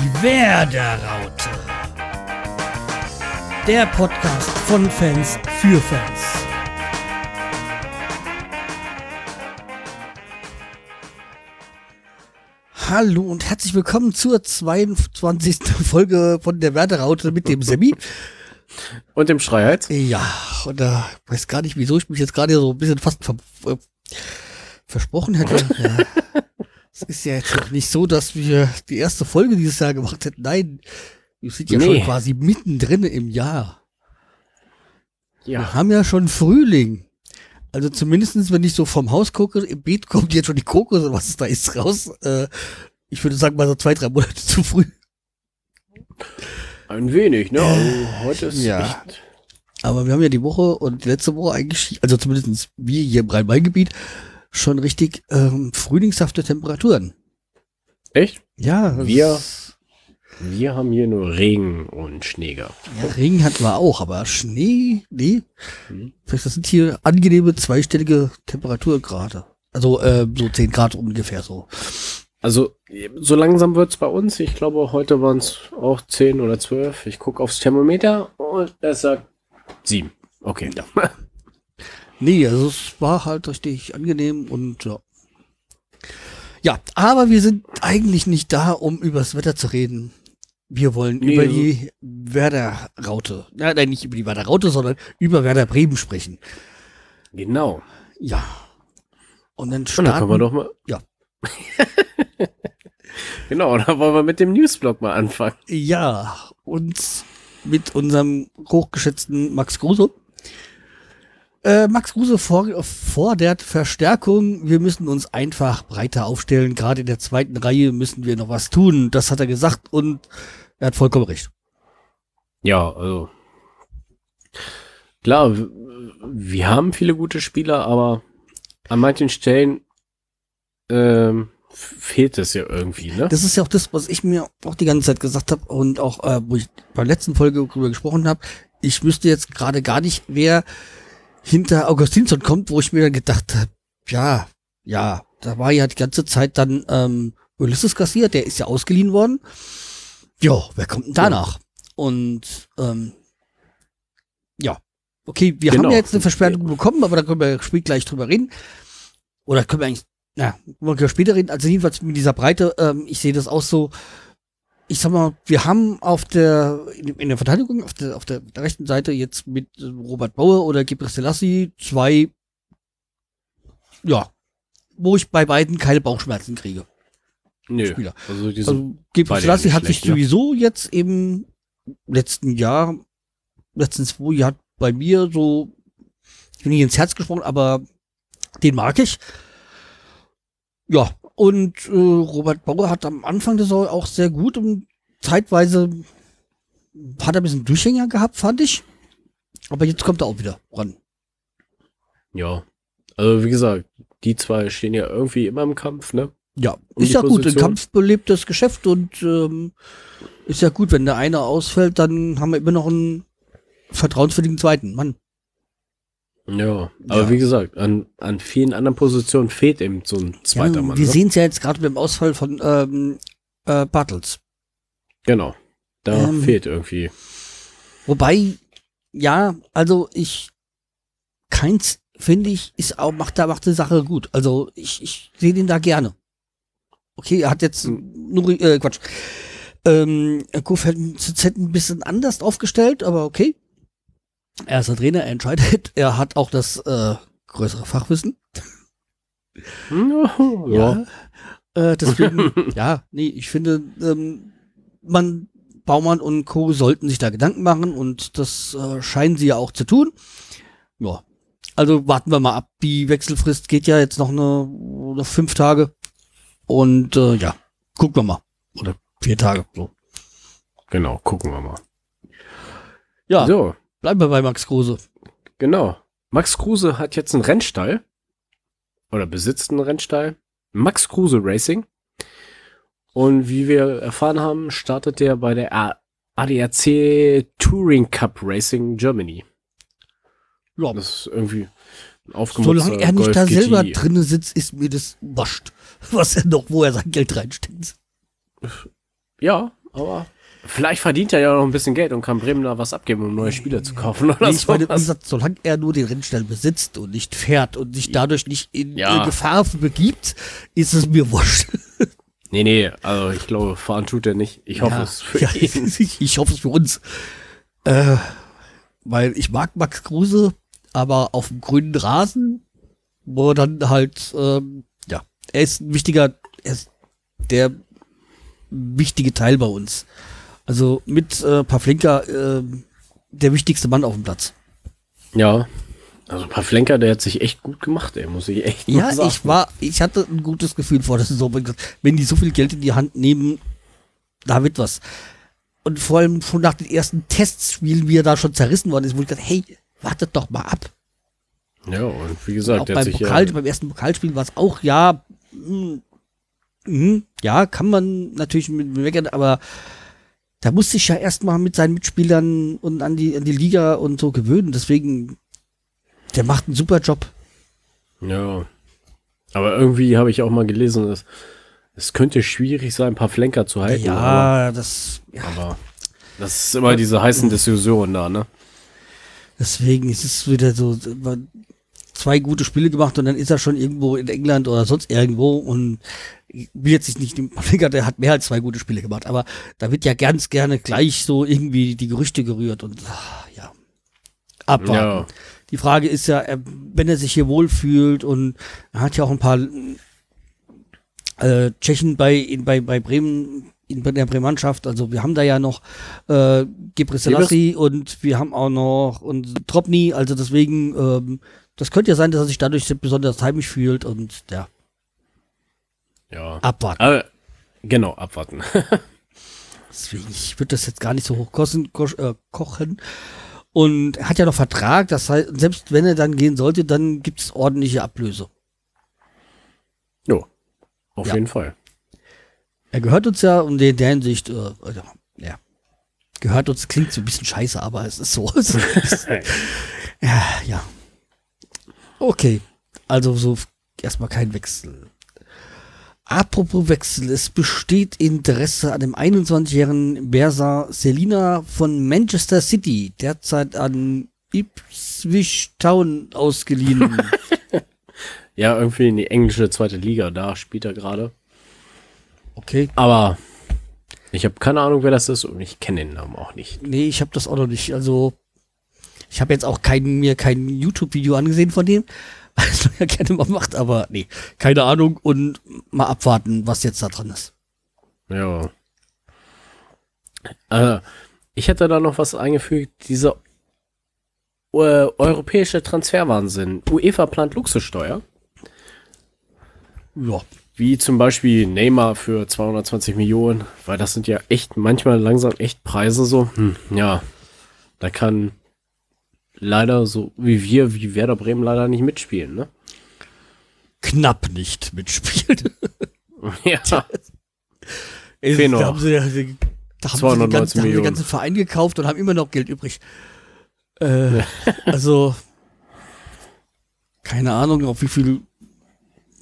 Die Werderaute. Der Podcast von Fans für Fans. Hallo und herzlich willkommen zur 22. Folge von der Werderaute mit dem Semi. Und dem Schreihals? Ja, und da äh, weiß gar nicht, wieso ich mich jetzt gerade so ein bisschen fast ver äh, versprochen hätte. Ja. Es ist ja jetzt noch nicht so, dass wir die erste Folge dieses Jahr gemacht hätten. Nein, wir sind ja nee. schon quasi mittendrin im Jahr. Ja. Wir haben ja schon Frühling. Also zumindestens, wenn ich so vom Haus gucke, im Beet kommt jetzt schon die Kokos oder was es da ist raus. Äh, ich würde sagen, mal so zwei, drei Monate zu früh. Ein wenig, ne? Also heute ist ja. echt. Aber wir haben ja die Woche und die letzte Woche eigentlich, also zumindest wir hier im Rhein-Main-Gebiet, schon richtig ähm, frühlingshafte Temperaturen. Echt? Ja. Wir, wir haben hier nur Regen und Schnee gehabt. Ja, Regen hatten wir auch, aber Schnee, nee. Hm. Das sind hier angenehme zweistellige Temperaturgrade. Also äh, so 10 Grad ungefähr so. Also so langsam wird's bei uns. Ich glaube, heute waren es auch 10 oder 12. Ich gucke aufs Thermometer und es sagt 7. Okay. Ja. Nee, also es war halt richtig angenehm und ja. Ja, aber wir sind eigentlich nicht da, um übers Wetter zu reden. Wir wollen nee, über die Werder-Raute, ja, nein, nicht über die Werder-Raute, sondern über Werder Bremen sprechen. Genau. Ja. Und dann starten, und dann können wir doch mal. Ja. genau, da wollen wir mit dem Newsblog mal anfangen. Ja, und mit unserem hochgeschätzten Max Kruse. Äh, Max Kruse fordert Verstärkung. Wir müssen uns einfach breiter aufstellen. Gerade in der zweiten Reihe müssen wir noch was tun. Das hat er gesagt und er hat vollkommen recht. Ja, also klar, wir haben viele gute Spieler, aber an manchen Stellen ähm, fehlt es ja irgendwie, ne? Das ist ja auch das, was ich mir auch die ganze Zeit gesagt habe und auch, äh, wo ich bei der letzten Folge drüber gesprochen habe. Ich wüsste jetzt gerade gar nicht, wer hinter Augustinsson kommt, wo ich mir dann gedacht habe, ja, ja, da war ja die ganze Zeit dann ähm, Ulysses Garcia, der ist ja ausgeliehen worden. Ja, wer kommt denn danach? Ja. Und ähm, ja, okay, wir genau. haben ja jetzt eine Versperrung bekommen, aber da können wir später gleich drüber reden. Oder können wir eigentlich, na, wollen wir später reden. Also jedenfalls mit dieser Breite, ähm, ich sehe das auch so, ich sag mal, wir haben auf der, in der Verteidigung, auf der, auf der rechten Seite jetzt mit Robert Bauer oder Gebre Selassie zwei, ja, wo ich bei beiden keine Bauchschmerzen kriege. Nö. Spieler. Also, also Gebre Selassie hat sich ne? sowieso jetzt im letzten Jahr, letzten zwei Jahren bei mir so, ich bin nicht ins Herz gesprungen, aber den mag ich. Ja, und äh, Robert Bauer hat am Anfang der Saison auch sehr gut und zeitweise hat er ein bisschen Durchhänger gehabt, fand ich. Aber jetzt kommt er auch wieder ran. Ja, also wie gesagt, die zwei stehen ja irgendwie immer im Kampf, ne? Ja, um ist ja Position. gut. Ein Kampf belebt das Geschäft und ähm, ist ja gut, wenn der eine ausfällt, dann haben wir immer noch einen vertrauenswürdigen zweiten Mann. Ja, aber ja. wie gesagt, an, an vielen anderen Positionen fehlt eben so ein zweiter ja, Mann. Wir ne? sehen es ja jetzt gerade mit dem Ausfall von ähm, äh, Bartels. Genau, da ähm, fehlt irgendwie. Wobei, ja, also ich, keins, finde ich, ist auch, macht da, macht die Sache gut. Also ich, ich sehe den da gerne. Okay, er hat jetzt hm. nur, äh, Quatsch. Ähm, Kofeld ein bisschen anders aufgestellt, aber okay. Er ist der Trainer, er entscheidet. Er hat auch das äh, größere Fachwissen. ja. ja. Äh, deswegen, ja, nee, ich finde, ähm, man, Baumann und Co. sollten sich da Gedanken machen und das äh, scheinen sie ja auch zu tun. Ja. Also warten wir mal ab. Die Wechselfrist geht ja jetzt noch eine, noch fünf Tage. Und äh, ja, gucken wir mal. Oder vier Tage. So. Genau, gucken wir mal. Ja. So. Bleiben wir bei Max Kruse. Genau. Max Kruse hat jetzt einen Rennstall. Oder besitzt einen Rennstall. Max Kruse Racing. Und wie wir erfahren haben, startet der bei der ADAC Touring Cup Racing Germany. Ja. Das ist irgendwie ein aufgemutzter Solange er nicht Golf da GT. selber drinne sitzt, ist mir das wascht, was er noch, wo er sein Geld reinsteckt. Ja, aber vielleicht verdient er ja noch ein bisschen Geld und kann Bremen da was abgeben, um neue Spieler zu kaufen oder Nee, ich meine, wie sowas. gesagt, solange er nur den Rennstall besitzt und nicht fährt und sich dadurch nicht in Ja. äh, Gefahr begibt, ist es mir wurscht. Nee, nee, also ich glaube, fahren tut er nicht. Ich hoffe Ja. es für ja, ihn. ich, ich hoffe es für uns. Äh, weil ich mag Max Kruse, aber auf dem grünen Rasen, wo er dann halt, ähm, ja, er ist ein wichtiger, er ist der wichtige Teil bei uns. Also mit äh, Pavlenka äh, der wichtigste Mann auf dem Platz. Ja. Also Pavlenka, der hat sich echt gut gemacht, ey, muss ich echt Ja, sagen. ich war, ich hatte ein gutes Gefühl vor der Saison. weil gesagt, Wenn die so viel Geld in die Hand nehmen, da wird was. Und vor allem schon nach den ersten Testspielen, wie er da schon zerrissen worden ist, wo ich gesagt, hey, wartet doch mal ab. Ja, und wie gesagt, auch der hat beim sich Pokal, ja, beim ersten Pokalspiel war es auch, ja, hm, hm, ja, kann man natürlich mit mit meckern, aber da musste ich ja erstmal mit seinen Mitspielern und an die, an die Liga und so gewöhnen. Deswegen, der macht einen super Job. ja. Aber irgendwie habe ich auch mal gelesen, dass es könnte schwierig sein, ein paar Flenker zu halten. Ja, das, ja, Aber, aber das ist immer diese heißen Diskussionen da, ne? Deswegen ist es wieder so, zwei gute Spiele gemacht und dann ist er schon irgendwo in England oder sonst irgendwo und ich will jetzt nicht den Finger, der hat mehr als zwei gute Spiele gemacht, aber da wird ja ganz gerne gleich so irgendwie die Gerüchte gerührt und ah, ja. Abwarten. Ja. Die Frage ist ja, er- wenn er sich hier wohlfühlt und er hat ja auch ein paar äh, Tschechen bei, in, bei, bei Bremen, in der Bremannschaft, also wir haben da ja noch äh, Gebre und wir haben auch noch und Tropny, also deswegen, ähm, das könnte ja sein, dass er sich dadurch besonders heimisch fühlt und ja, Ja. abwarten. Aber, genau, abwarten. Deswegen, ich würde das jetzt gar nicht so hoch kosten, kosch, äh, kochen. Und er hat ja noch Vertrag, das heißt, selbst wenn er dann gehen sollte, dann gibt es ordentliche Ablöse. jo. Auf Ja. jeden Fall. Er gehört uns ja und in der Hinsicht, äh, also, ja, gehört uns klingt so ein bisschen scheiße, aber es ist so. Es ist, ja, ja. Okay, also so erstmal kein Wechsel. Apropos Wechsel, es besteht Interesse an dem 21-jährigen Bersa Selina von Manchester City, derzeit an Ipswich Town ausgeliehen. Ja, irgendwie in die englische zweite Liga, da spielt er gerade. Okay, Aber ich habe keine Ahnung, wer das ist und ich kenne den Namen auch nicht. Nee, ich habe das auch noch nicht. Also, ich habe jetzt auch kein, mir kein YouTube-Video angesehen von dem, was er ja gerne mal macht, aber nee, keine Ahnung und mal abwarten, was jetzt da dran ist. Ja. Äh, ich hätte da noch was eingefügt, dieser äh, europäische Transferwahnsinn. UEFA plant Luxussteuer. Ja. Wie zum Beispiel Neymar für 220 Millionen, weil das sind ja echt manchmal langsam echt Preise so. Hm, ja, da kann leider so wie wir, wie Werder Bremen leider nicht mitspielen, ne? Knapp nicht mitspielt. Ja. Fehlen da noch. haben sie, ja- da haben sie, die 219 ganzen, da haben den ganzen Verein gekauft und haben immer noch Geld übrig. Äh, also, keine Ahnung, auf wie viel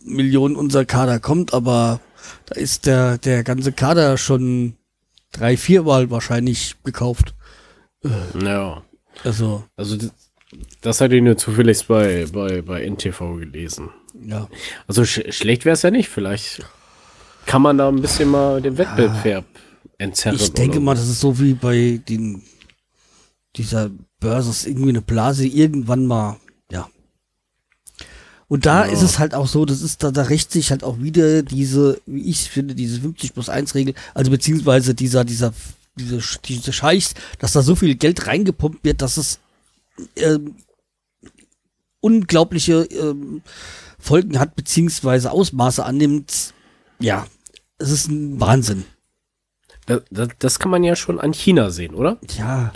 Millionen unser Kader kommt, aber da ist der, der ganze Kader schon drei, viermal wahrscheinlich gekauft. ja. Also, Also das, das hatte ich nur zufällig bei, bei, bei NTV gelesen. ja. Also sch schlecht wäre es ja nicht. Vielleicht kann man da ein bisschen mal den Wettbewerb entzerren. Ich denke mal, das ist so wie bei den, dieser Börse, ist irgendwie eine Blase, irgendwann mal, ja. Und da Ja. ist es halt auch so, das ist, da, da rächt sich halt auch wieder diese, wie ich finde, diese 50 plus 1 Regel, also beziehungsweise dieser, dieser, diese, diese Scheichs, dass da so viel Geld reingepumpt wird, dass es ähm, unglaubliche ähm, Folgen hat, beziehungsweise Ausmaße annimmt. Ja, es ist ein Wahnsinn. Das, das, das kann man ja schon an China sehen, oder? Ja,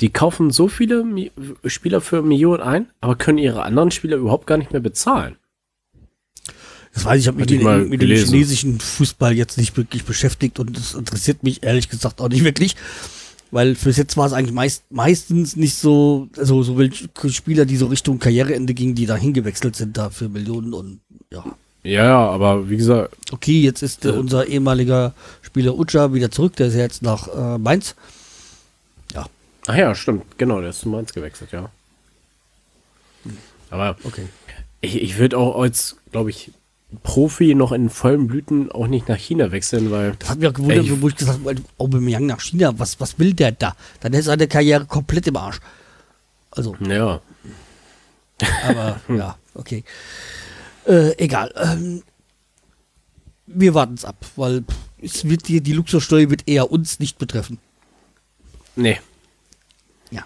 Die kaufen so viele Mi Spieler für Millionen ein, aber können ihre anderen Spieler überhaupt gar nicht mehr bezahlen. Das weiß ich, ich habe mich mit, dem- chinesischen Fußball jetzt nicht wirklich beschäftigt und das interessiert mich ehrlich gesagt auch nicht wirklich, weil fürs jetzt war es eigentlich meist, meistens nicht so, also so welche Spieler, die so Richtung Karriereende gingen, die da hingewechselt sind da für Millionen und ja. Ja, ja, aber wie gesagt, Okay, jetzt ist äh, Ja. unser ehemaliger Spieler Ucha wieder zurück, der ist ja jetzt nach äh, Mainz. ach ja, stimmt, genau, der ist zu Mainz gewechselt, ja. Aber Okay. ich, ich würde auch als, glaube ich, Profi noch in vollen Blüten auch nicht nach China wechseln, weil Das hat auch gewundert, Ey, wo ich gesagt habe, Aubameyang nach China, was, was will der da? Dann ist seine Karriere komplett im Arsch. Also, ja, aber ja, okay. Äh, egal. Ähm, wir warten es ab, weil es wird die, die Luxussteuer wird eher uns nicht betreffen. nee, Ja.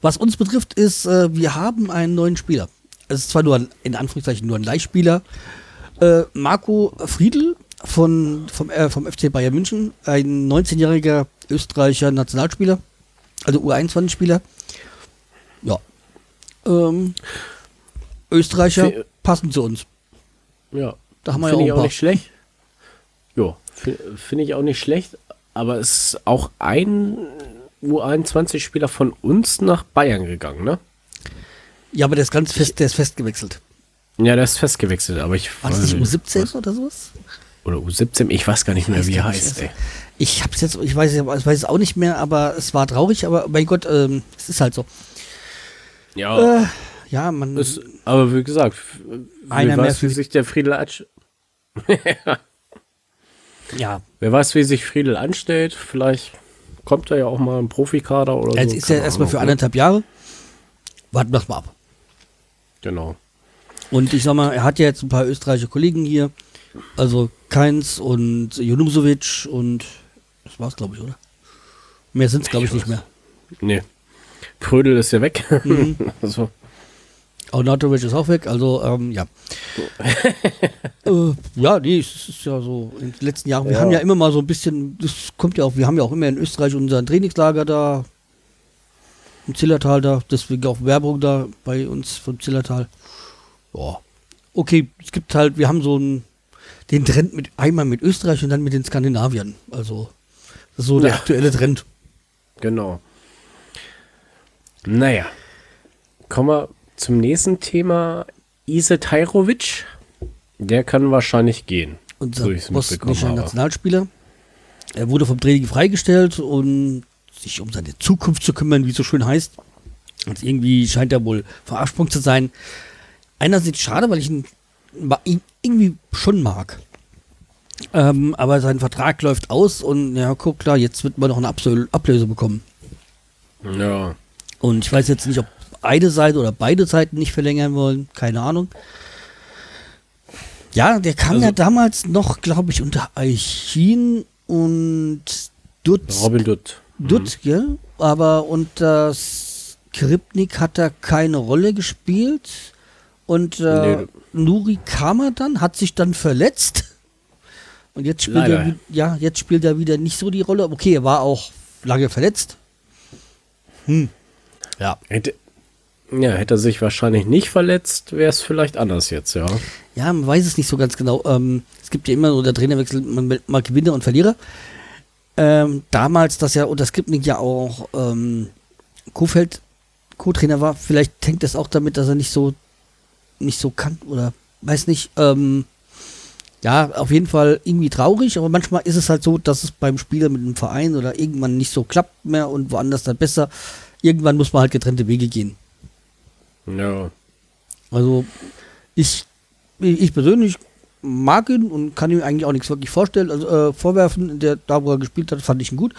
Was uns betrifft, ist, äh, wir haben einen neuen Spieler. Es ist zwar nur ein, in Anführungszeichen nur ein Leihspieler. Äh, Marco Friedl von, vom, äh, vom FC Bayern München, ein 19-jähriger österreichischer Nationalspieler, also U21-Spieler. Ja. Ähm, Österreicher Fi- passen zu uns. ja. Da haben wir Finde ja ich auch auch ein nicht schlecht. Ja, finde ich auch nicht schlecht, aber es ist auch ein U21-Spieler von uns nach Bayern gegangen, ne? Ja, aber der ist ganz fest, der ist festgewechselt. Ja, der ist festgewechselt, aber ich War das nicht weiß- U17 oder sowas? Oder U17, ich weiß gar nicht mehr, wie er heißt, also- ey. Ich hab's jetzt, ich weiß, ich weiß es auch nicht mehr, aber es war traurig, aber mein Gott, ähm, es ist halt so. Ja, Äh, ja, man. ist, aber wie gesagt, Einer wer mehr weiß, wie sich der Friedel ja. Wer weiß, wie sich Friedel anstellt, vielleicht kommt er ja auch mal im Profikader oder Jetzt so. ist er erstmal für ne? anderthalb Jahre. Warten wir mal ab. Genau. Und ich sag mal, er hat ja jetzt ein paar österreichische Kollegen hier. Also Keins und Junusovic und das war's, glaube ich, oder? Mehr sind's, glaube ich, nicht mehr. Nee. Prödel ist ja weg. Mhm. also, Arnautovic ist auch weg, also ähm, ja. äh, ja, nee, es ist ja so in den letzten Jahren, wir Ja. haben ja immer mal so ein bisschen, das kommt ja auch, wir haben ja auch immer in Österreich unser Trainingslager da im Zillertal da, deswegen auch Werbung da bei uns vom Zillertal. Ja. Okay, es gibt halt, wir haben so einen, den Trend mit einmal mit Österreich und dann mit den Skandinaviern. Also das ist so der Ja. aktuelle Trend. genau. Naja. Kommen wir zum nächsten Thema. Ise Tajrovic. Der kann wahrscheinlich gehen. unser so bosnischer. Nationalspieler. Er wurde vom Training freigestellt, um sich um seine Zukunft zu kümmern, wie es so schön heißt. Und irgendwie scheint er wohl verarscht zu sein. Einerseits schade, weil ich ihn, ihn irgendwie schon mag. Ähm, aber sein Vertrag läuft aus und ja, guck klar, jetzt wird man noch eine Absö- Ablöse bekommen. Ja. Und ich weiß jetzt nicht, ob eine Seite oder beide Seiten nicht verlängern wollen. Keine Ahnung. Ja, der kam Also- ja damals noch, glaube ich, unter Eichin und Dutz. Robin Dutt. Dutz, ja. Aber unter Skripnik hat er keine Rolle gespielt. Und äh, Nee. Nuri kam er dann, hat sich dann verletzt. Und jetzt spielt er, Leider. ja, jetzt spielt er wieder nicht so die Rolle. Okay, er war auch lange verletzt. Hm. Ja. Hätte, ja, hätte er sich wahrscheinlich nicht verletzt, wäre es vielleicht anders jetzt, ja. Ja, man weiß es nicht so ganz genau. Ähm, es gibt ja immer so der Trainerwechsel, man mal Gewinner und Verlierer. Ähm, damals, dass ja unter Skripnik ja auch ähm, Kofeld Co-Trainer war, vielleicht hängt das auch damit, dass er nicht so nicht so kann oder weiß nicht. Ähm, ja, auf jeden Fall irgendwie traurig, aber manchmal ist es halt so, dass es beim Spieler mit einem Verein oder irgendwann nicht so klappt mehr und woanders dann besser. Irgendwann muss man halt getrennte Wege gehen. Ja. Also ich, ich persönlich mag ihn und kann ihm eigentlich auch nichts wirklich vorstellen, also äh, vorwerfen. Der da, wo er gespielt hat, fand ich ihn gut.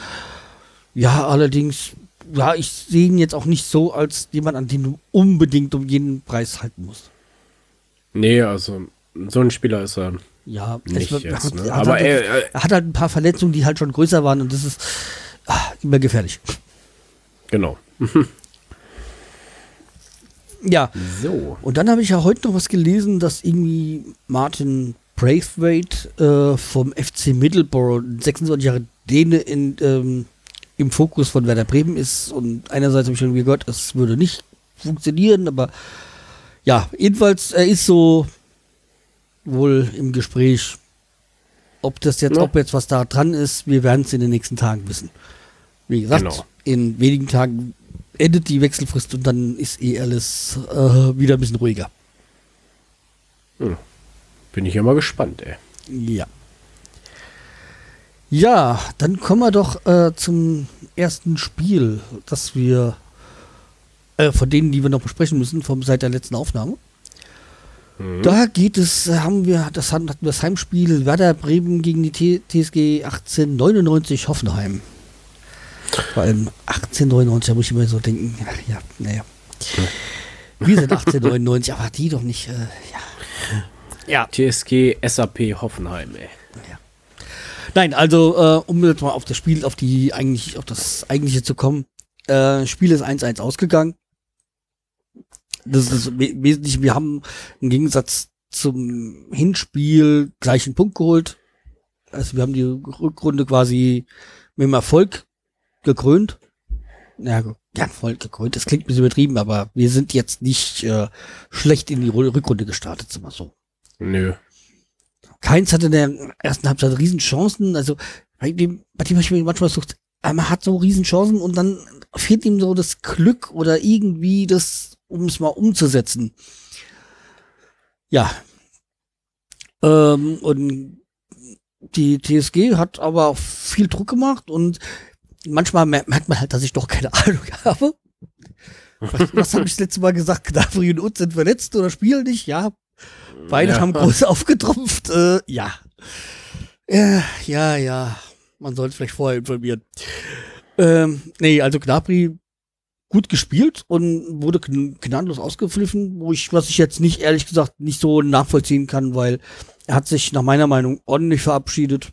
Ja, allerdings, ja, ich sehe ihn jetzt auch nicht so als jemand, an den du unbedingt um jeden Preis halten musst. Nee, also so ein Spieler ist er. Ja, Nicht es- jetzt, hat, ne? er, hat Aber halt, er- er- er hat halt ein paar Verletzungen, die halt schon größer waren und das ist ah, immer gefährlich. Genau. Ja, So. Und dann habe ich ja heute noch was gelesen, dass irgendwie Martin Braithwaite äh, vom FC Middleborough, 26 Jahre Däne, in, ähm, im Fokus von Werder Bremen ist. Und einerseits habe ich schon gehört, es würde nicht funktionieren, aber ja, jedenfalls, er ist so wohl im Gespräch. Ob das jetzt, Ja. ob jetzt was da dran ist, wir werden es in den nächsten Tagen wissen. Wie gesagt, Genau. in wenigen Tagen endet die Wechselfrist und dann ist eh alles äh, wieder ein bisschen ruhiger. Hm. Bin ich ja mal gespannt, ey. Ja. Ja, dann kommen wir doch äh, zum ersten Spiel, das wir äh, von denen, die wir noch besprechen müssen, vom seit der letzten Aufnahme. Mhm. Da geht es, äh, haben wir, das hatten wir das Heimspiel Werder Bremen gegen die T TSG 1899 Hoffenheim. Vor allem 1899, da muss ich immer so denken, ach ja, naja. Wir sind 1899, aber die doch nicht, äh, ja. Ja. TSG SAP Hoffenheim, ey. Ja. Nein, also, äh, um jetzt mal auf das Spiel, auf die eigentlich, auf das eigentliche zu kommen. Äh, Spiel ist 1-1 ausgegangen. Das ist wesentlich, wir haben im Gegensatz zum Hinspiel gleichen Punkt geholt. Also wir haben die Rückrunde quasi mit dem Erfolg gekrönt. Ja, ja, voll gekrönt. Das klingt ein bisschen übertrieben, aber wir sind jetzt nicht äh, schlecht in die Rückrunde gestartet, sind wir so. Nö. Keins hatte in der ersten Halbzeit Riesenchancen. Also bei dem, bei dem ich mir manchmal sucht, man hat so Riesenchancen und dann fehlt ihm so das Glück oder irgendwie das, um es mal umzusetzen. Ja. Ähm, und die TSG hat aber auch viel Druck gemacht und manchmal merkt man halt, dass ich doch keine Ahnung habe. Was, was habe ich das letzte Mal gesagt? Gnabry und Utz sind verletzt oder spielen nicht? Ja. Beide ja. haben groß aufgetrumpft. Äh, ja. Ja, ja, ja. Man sollte vielleicht vorher informieren. Ähm, nee, also Gnabry gut gespielt und wurde gnadenlos ausgepfiffen, wo ich, was ich jetzt nicht, ehrlich gesagt, nicht so nachvollziehen kann, weil er hat sich nach meiner Meinung ordentlich verabschiedet.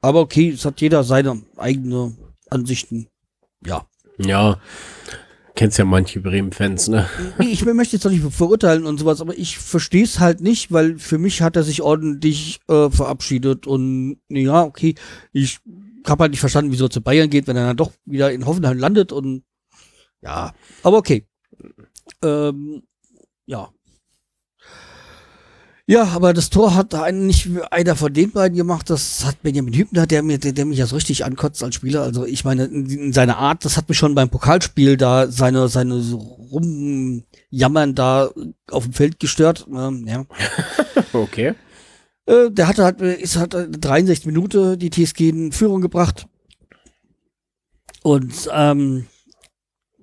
Aber okay, es hat jeder seine eigene Ansichten. Ja. Ja. Kennst ja manche Bremen-Fans, ne? Ich möchte jetzt doch nicht verurteilen und sowas, aber ich verstehe es halt nicht, weil für mich hat er sich ordentlich äh, verabschiedet und ja, okay, ich habe halt nicht verstanden, wieso er zu Bayern geht, wenn er dann doch wieder in Hoffenheim landet und ja, aber okay. Ähm, ja, ja, aber das Tor hat eigentlich einer von den beiden gemacht. Das hat Benjamin Hübner, der mir, der, der mich so richtig ankotzt als Spieler. Also ich meine, in, in seiner Art, das hat mich schon beim Pokalspiel da seine, seine so rumjammern da auf dem Feld gestört. Ähm, ja. okay. Äh, der hatte halt, ist halt 63 Minuten die TSG in Führung gebracht. Und, ähm,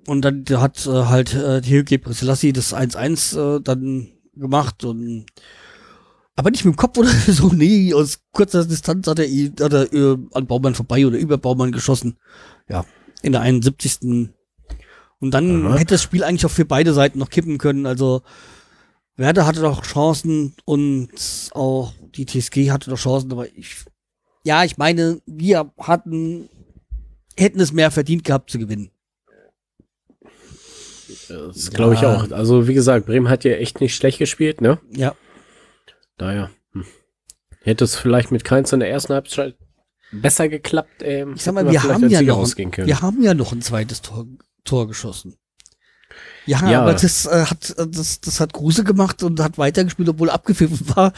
und dann hat äh, halt äh, Hilge Preselassie das 1-1 äh, dann gemacht und aber nicht mit dem Kopf oder so, nee, aus kurzer Distanz hat er, ihn, hat er äh, an Baumann vorbei oder über Baumann geschossen. Ja, in der 71. Und dann Aha. hätte das Spiel eigentlich auch für beide Seiten noch kippen können. Also Werder hatte doch Chancen und auch die TSG hatte doch Chancen, aber ich, ja, ich meine, wir hatten, hätten es mehr verdient gehabt zu gewinnen. Das glaube ich auch. Also, wie gesagt, Bremen hat ja echt nicht schlecht gespielt, ne? Ja. Daher. Hm. Hätte es vielleicht mit Keins in der ersten Halbzeit besser geklappt. Ähm, ich sag mal, wir haben, ja noch, wir haben ja noch ein zweites Tor, Tor geschossen. Ja, ja, aber das äh, hat äh, das, das hat Gruse gemacht und hat weitergespielt, obwohl abgepfiffen war.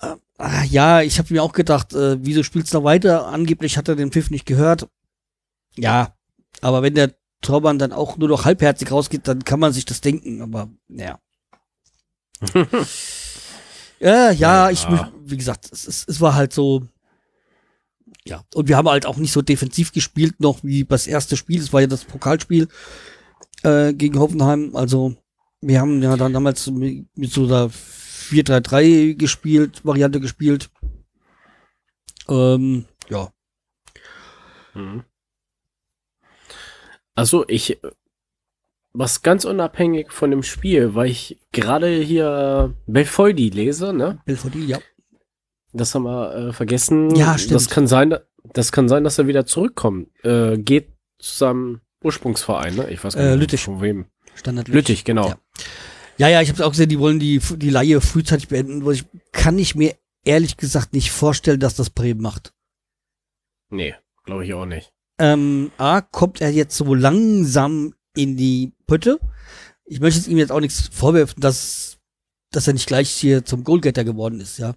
Äh, ah, ja, ich habe mir auch gedacht, äh, wieso spielst du noch weiter? Angeblich hat er den Pfiff nicht gehört. Ja, aber wenn der Tormann dann auch nur noch halbherzig rausgeht, dann kann man sich das denken, aber ja. Ja, ja, ich, wie gesagt, es, es, es war halt so, ja. Und wir haben halt auch nicht so defensiv gespielt noch wie das erste Spiel. Es war ja das Pokalspiel äh, gegen Hoffenheim. Also wir haben ja dann damals mit, mit so einer 4-3-3 gespielt, Variante gespielt. Ähm, ja. Mhm. Also ich was ganz unabhängig von dem Spiel, weil ich gerade hier Belfodil lese, ne? Belfodil, ja. Das haben wir äh, vergessen. Ja, stimmt. Das kann sein, das kann sein, dass er wieder zurückkommt. Äh, geht zu seinem Ursprungsverein, ne? Ich weiß gar äh, nicht, äh, Lüttich. von wem. Standard Lüttich, Lüttich genau. Ja. ja, ja, ich habe auch gesehen, die wollen die, die Laie frühzeitig beenden. Wo ich, kann ich mir ehrlich gesagt nicht vorstellen, dass das Bremen macht. Nee, glaube ich auch nicht. Ähm, A, kommt er jetzt so langsam in die Pütte. Ich möchte ihm jetzt auch nichts vorwerfen, dass, dass er nicht gleich hier zum Goalgetter geworden ist, ja.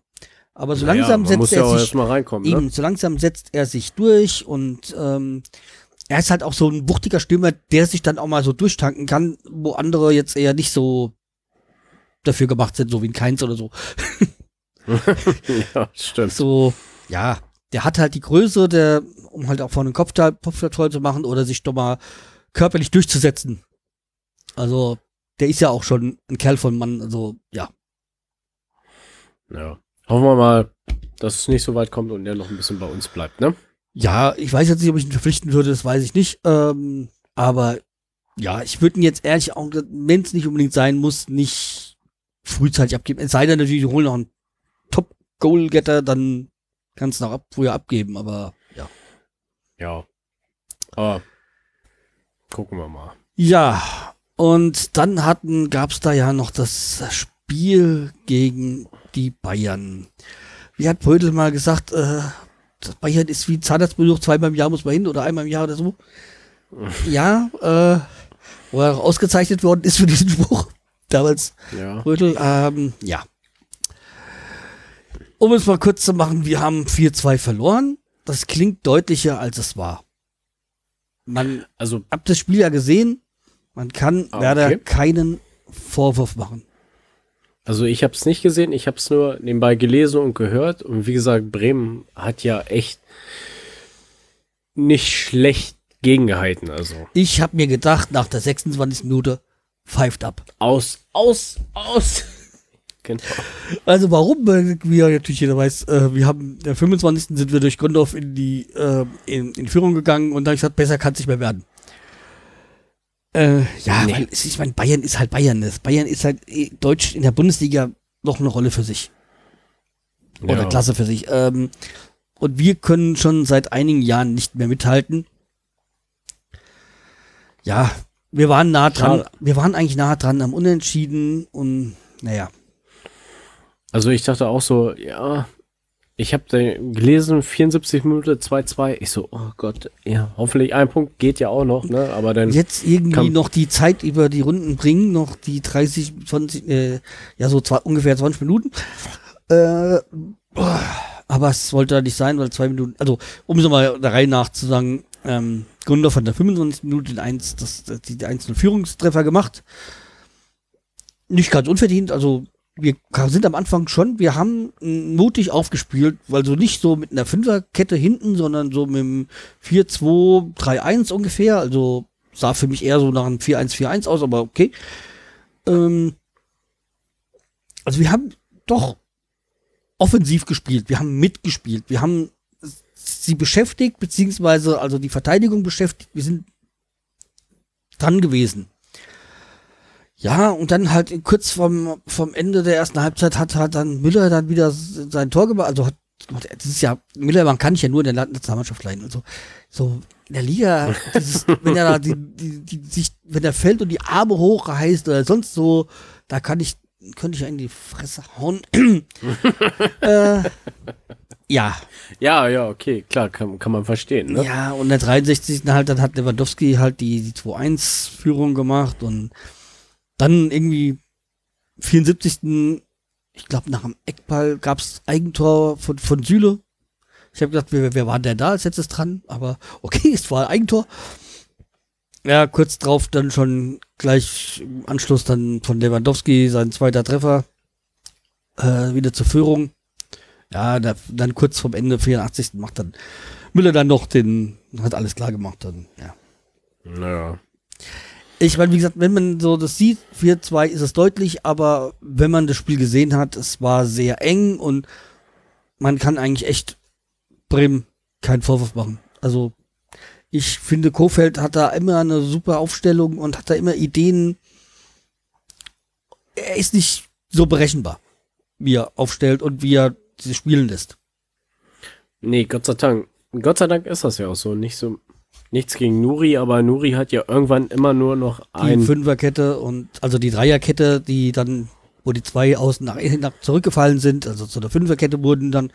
Aber so naja, langsam setzt er ja sich ne? eben, so langsam setzt er sich durch und ähm, er ist halt auch so ein wuchtiger Stürmer, der sich dann auch mal so durchtanken kann, wo andere jetzt eher nicht so dafür gemacht sind, so wie ein Keins oder so. ja, stimmt. So, ja, der hat halt die Größe, der, um halt auch vorne den Kopf, da- Kopf da toll zu machen oder sich doch mal körperlich durchzusetzen. Also, der ist ja auch schon ein Kerl von Mann, also, ja. Ja. Hoffen wir mal, dass es nicht so weit kommt und er noch ein bisschen bei uns bleibt, ne? Ja, ich weiß jetzt nicht, ob ich ihn verpflichten würde, das weiß ich nicht. Ähm, aber ja, ich würde ihn jetzt ehrlich auch, wenn es nicht unbedingt sein muss, nicht frühzeitig abgeben. Es sei denn natürlich, die holen noch einen Top-Goal-Getter, dann kannst du noch ab, früher abgeben, aber ja. Ja. Aber gucken wir mal. Ja, und dann hatten, gab's da ja noch das Spiel gegen die Bayern. Wie hat Brödel mal gesagt, äh, das Bayern ist wie Zahnarztbesuch, zweimal im Jahr muss man hin oder einmal im Jahr oder so. ja, äh, wo er auch ausgezeichnet worden ist für diesen Spruch. Damals Ja. Brödel, ähm, ja. Um es mal kurz zu machen, wir haben 4-2 verloren. Das klingt deutlicher, als es war. Man Also, hab das Spiel ja gesehen. Man kann Ah, Werder okay. keinen Vorwurf machen. also ich habe es nicht gesehen, ich habe es nur nebenbei gelesen und gehört. Und wie gesagt, Bremen hat ja echt nicht schlecht gegengehalten. Also Ich habe mir gedacht, nach der 26. Minute pfeift ab. aus, aus, aus. Genau. Also warum? Wie ja natürlich jeder weiß, äh, wir haben der 25. sind wir durch Gondorf in die äh, in, in Führung gegangen und dann hab ich gesagt, besser kann es nicht mehr werden. Äh, ja, Nee. weil ich meine, Bayern ist halt Bayern. Das Bayern ist halt eh, Deutsch in der Bundesliga noch eine Rolle für sich. oder Ja. Klasse für sich. Ähm, und wir können schon seit einigen Jahren nicht mehr mithalten. Ja, wir waren nah dran. Schade. Wir waren eigentlich nah dran am Unentschieden und naja. Also ich dachte auch so, ja, ich habe gelesen, 74 Minuten 2-2. Ich so, oh Gott, ja, hoffentlich ein Punkt geht ja auch noch, ne? Aber dann, Jetzt irgendwie noch die Zeit über die Runden bringen, noch die 30, 20, äh, ja so zwei, ungefähr 20 Minuten. Äh, aber es wollte nicht sein, weil zwei Minuten, also um so mal der Reihe nach zu sagen, ähm, hat in der 25. Minute den 1, das, das, die einzelnen Führungstreffer gemacht. Nicht ganz unverdient, also wir sind am Anfang schon, wir haben mutig aufgespielt, weil so nicht so mit einer Fünferkette hinten, sondern so mit einem 4-2-3-1 ungefähr, also sah für mich eher so nach einem 4-1-4-1 aus, aber okay. Ähm, also wir haben doch offensiv gespielt, wir haben mitgespielt, wir haben sie beschäftigt, beziehungsweise also die Verteidigung beschäftigt, wir sind dran gewesen. Ja, und dann halt kurz vom, vom Ende der ersten Halbzeit hat halt dann Müller dann wieder sein Tor gemacht, also hat, das ist ja, Müller, man kann ich ja nur in der Nationalmannschaft leiden, also so in der Liga, dieses, wenn er da die, die, die, sich, wenn er fällt und die Arme hochreißt oder sonst so, da kann ich, könnte ich ja in die Fresse hauen. äh, ja, ja, ja, okay, klar, kann, kann man verstehen, ne? ja, und der 63. halt, dann hat Lewandowski halt die, die 2-1-Führung gemacht und dann irgendwie 74. Ich glaube, nach dem Eckball gab's Eigentor von, von Süle. Ich habe gedacht, wer, wer war denn da als letztes dran? Aber okay, es war Eigentor. Ja, kurz drauf dann schon gleich im Anschluss dann von Lewandowski sein zweiter Treffer äh, wieder zur Führung. Ja, da, dann kurz vom Ende 84. macht dann Müller dann noch den, hat alles klar gemacht dann, ja. Naja. Ich meine, wie gesagt, wenn man so das sieht, 4-2 ist es deutlich, aber wenn man das Spiel gesehen hat, es war sehr eng und man kann eigentlich echt Bremen keinen Vorwurf machen. Also ich finde, Kofeld hat da immer eine super Aufstellung und hat da immer Ideen. Er ist nicht so berechenbar, wie er aufstellt und wie er sie spielen lässt. Nee, Gott sei Dank. Gott sei Dank ist das ja auch so. Nicht so, nichts gegen Nuri, aber Nuri hat ja irgendwann immer nur noch Die ein. Fünferkette und also die Dreierkette, die dann, wo die zwei außen nach, nach zurückgefallen sind, also zu der Fünferkette wurden dann.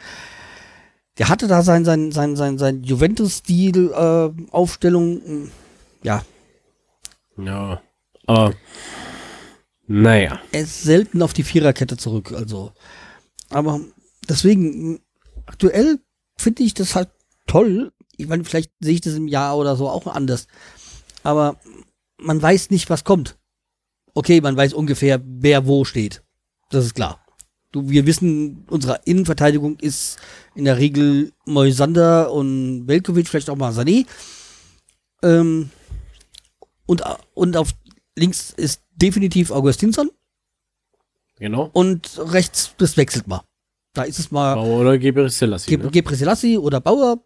Der hatte da sein, sein, sein, sein, sein Juventus-Stil, äh, Aufstellung, ja, Ja. Aber. Naja. er ist selten auf die Viererkette zurück, also. Aber deswegen, mh, aktuell finde ich das halt toll. Ich meine, vielleicht sehe ich das im Jahr oder so auch anders. Aber man weiß nicht, was kommt. Okay, man weiß ungefähr, wer wo steht. Das ist klar. Du, wir wissen, unsere Innenverteidigung ist in der Regel Moisander und Velkovic, vielleicht auch mal Sané. Ähm, und, und auf links ist definitiv Augustinsson. Genau. Und rechts, das wechselt mal. Da ist es mal Bauer oder Gebre Selassie. Ge Ne? Gebre Selassie oder Bauer.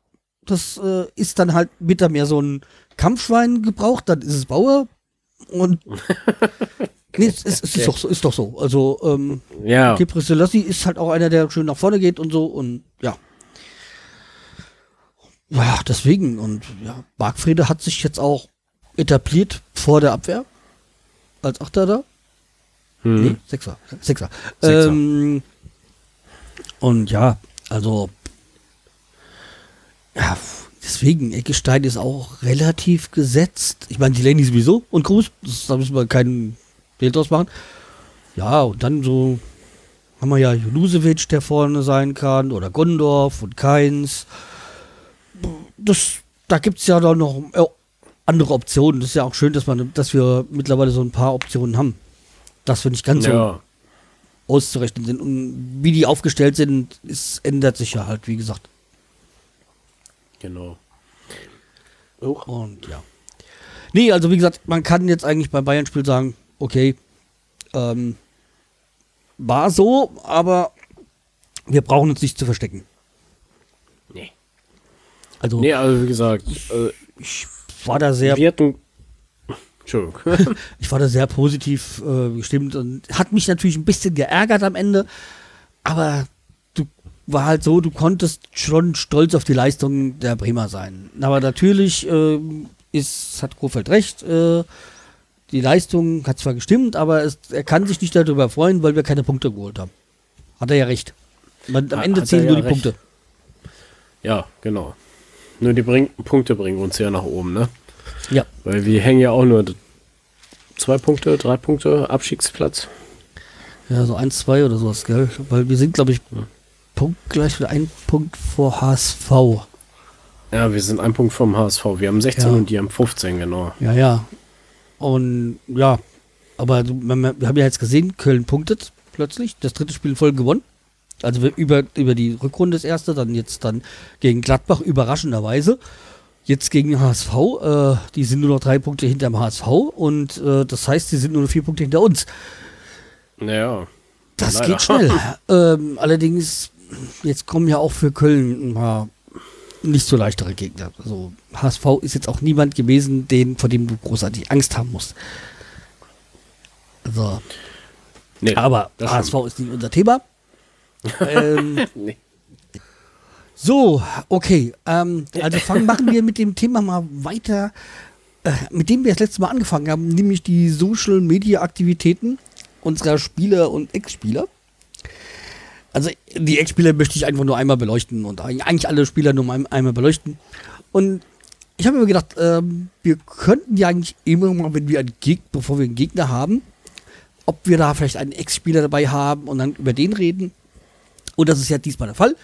Das äh, ist dann halt wieder mehr so ein Kampfschwein gebraucht, dann ist es Bauer. Und nee, es, ist, es ist, doch so, ist doch so. Also ähm, Ja. Gebre Selassie ist halt auch einer, der schön nach vorne geht und so und ja. Ja, deswegen und ja, Bargfrede hat sich jetzt auch etabliert vor der Abwehr als Achter da. Hm. Nee, Sechser. Sechser. Sechser. Ähm, und ja, also ja, deswegen, Eckestein ist auch relativ gesetzt. Ich meine, die Lady sowieso und Cruz, das, da müssen wir keinen Bild draus machen. Ja, und dann so haben wir ja Junusevic, der vorne sein kann, oder Gondorf und Keins. Das, da gibt es ja dann noch äh, andere Optionen. Das ist ja auch schön, dass, man, dass wir mittlerweile so ein paar Optionen haben. Dass wir nicht ganz so Ja. auszurechnen sind. Und wie die aufgestellt sind, es ändert sich ja halt, wie gesagt. Genau. Und ja. Nee, also wie gesagt, man kann jetzt eigentlich beim Bayern-Spiel sagen, okay, ähm, war so, aber wir brauchen uns nicht zu verstecken. Nee. Also Nee, also wie gesagt, äh, ich war da sehr, wir hatten. Entschuldigung. ich war da sehr positiv äh, gestimmt und hat mich natürlich ein bisschen geärgert am Ende, aber war halt so, du konntest schon stolz auf die Leistung der Bremer sein. Aber natürlich ähm, ist, hat Kofeld recht, äh, die Leistung hat zwar gestimmt, aber es, er kann sich nicht darüber freuen, weil wir keine Punkte geholt haben. Hat er ja recht. Man, am Hat- Ende zählen ja nur die recht. Punkte. ja, genau. Nur die bring Punkte bringen uns ja nach oben, ne? Ja. Weil wir hängen ja auch nur zwei Punkte, drei Punkte Abstiegsplatz. Ja, so eins, zwei oder sowas, gell? Weil wir sind, glaube ich, punktgleich oder ein Punkt vor HSV. Ja, wir sind ein Punkt vom HSV. Wir haben 16 Ja. und die haben 15, genau. Ja, ja. Und ja, aber wir haben ja jetzt gesehen, Köln punktet plötzlich, das dritte Spiel in Folge gewonnen. Also über, über die Rückrunde das erste, dann jetzt dann gegen Gladbach überraschenderweise. Jetzt gegen HSV, äh, die sind nur noch drei Punkte hinter dem HSV und äh, das heißt, sie sind nur noch vier Punkte hinter uns. Naja. Das Leider. geht schnell. ähm, allerdings, jetzt kommen ja auch für Köln ein paar nicht so leichtere Gegner. Also HSV ist jetzt auch niemand gewesen, den, vor dem du großartig Angst haben musst. Also, Nee, aber HSV ist nicht unser Thema. ähm, Nee. so, okay. Ähm, also fangen, machen wir mit dem Thema mal weiter, äh, mit dem wir das letzte Mal angefangen haben, nämlich die Social Media Aktivitäten unserer Spieler und Ex-Spieler. Also die Ex-Spieler möchte ich einfach nur einmal beleuchten und eigentlich alle Spieler nur ein- einmal beleuchten. Und ich habe mir gedacht, ähm, wir könnten ja eigentlich immer mal, wenn wir einen Gegner, bevor wir einen Gegner haben, ob wir da vielleicht einen Ex-Spieler dabei haben und dann über den reden. Und das ist ja diesmal der Fall.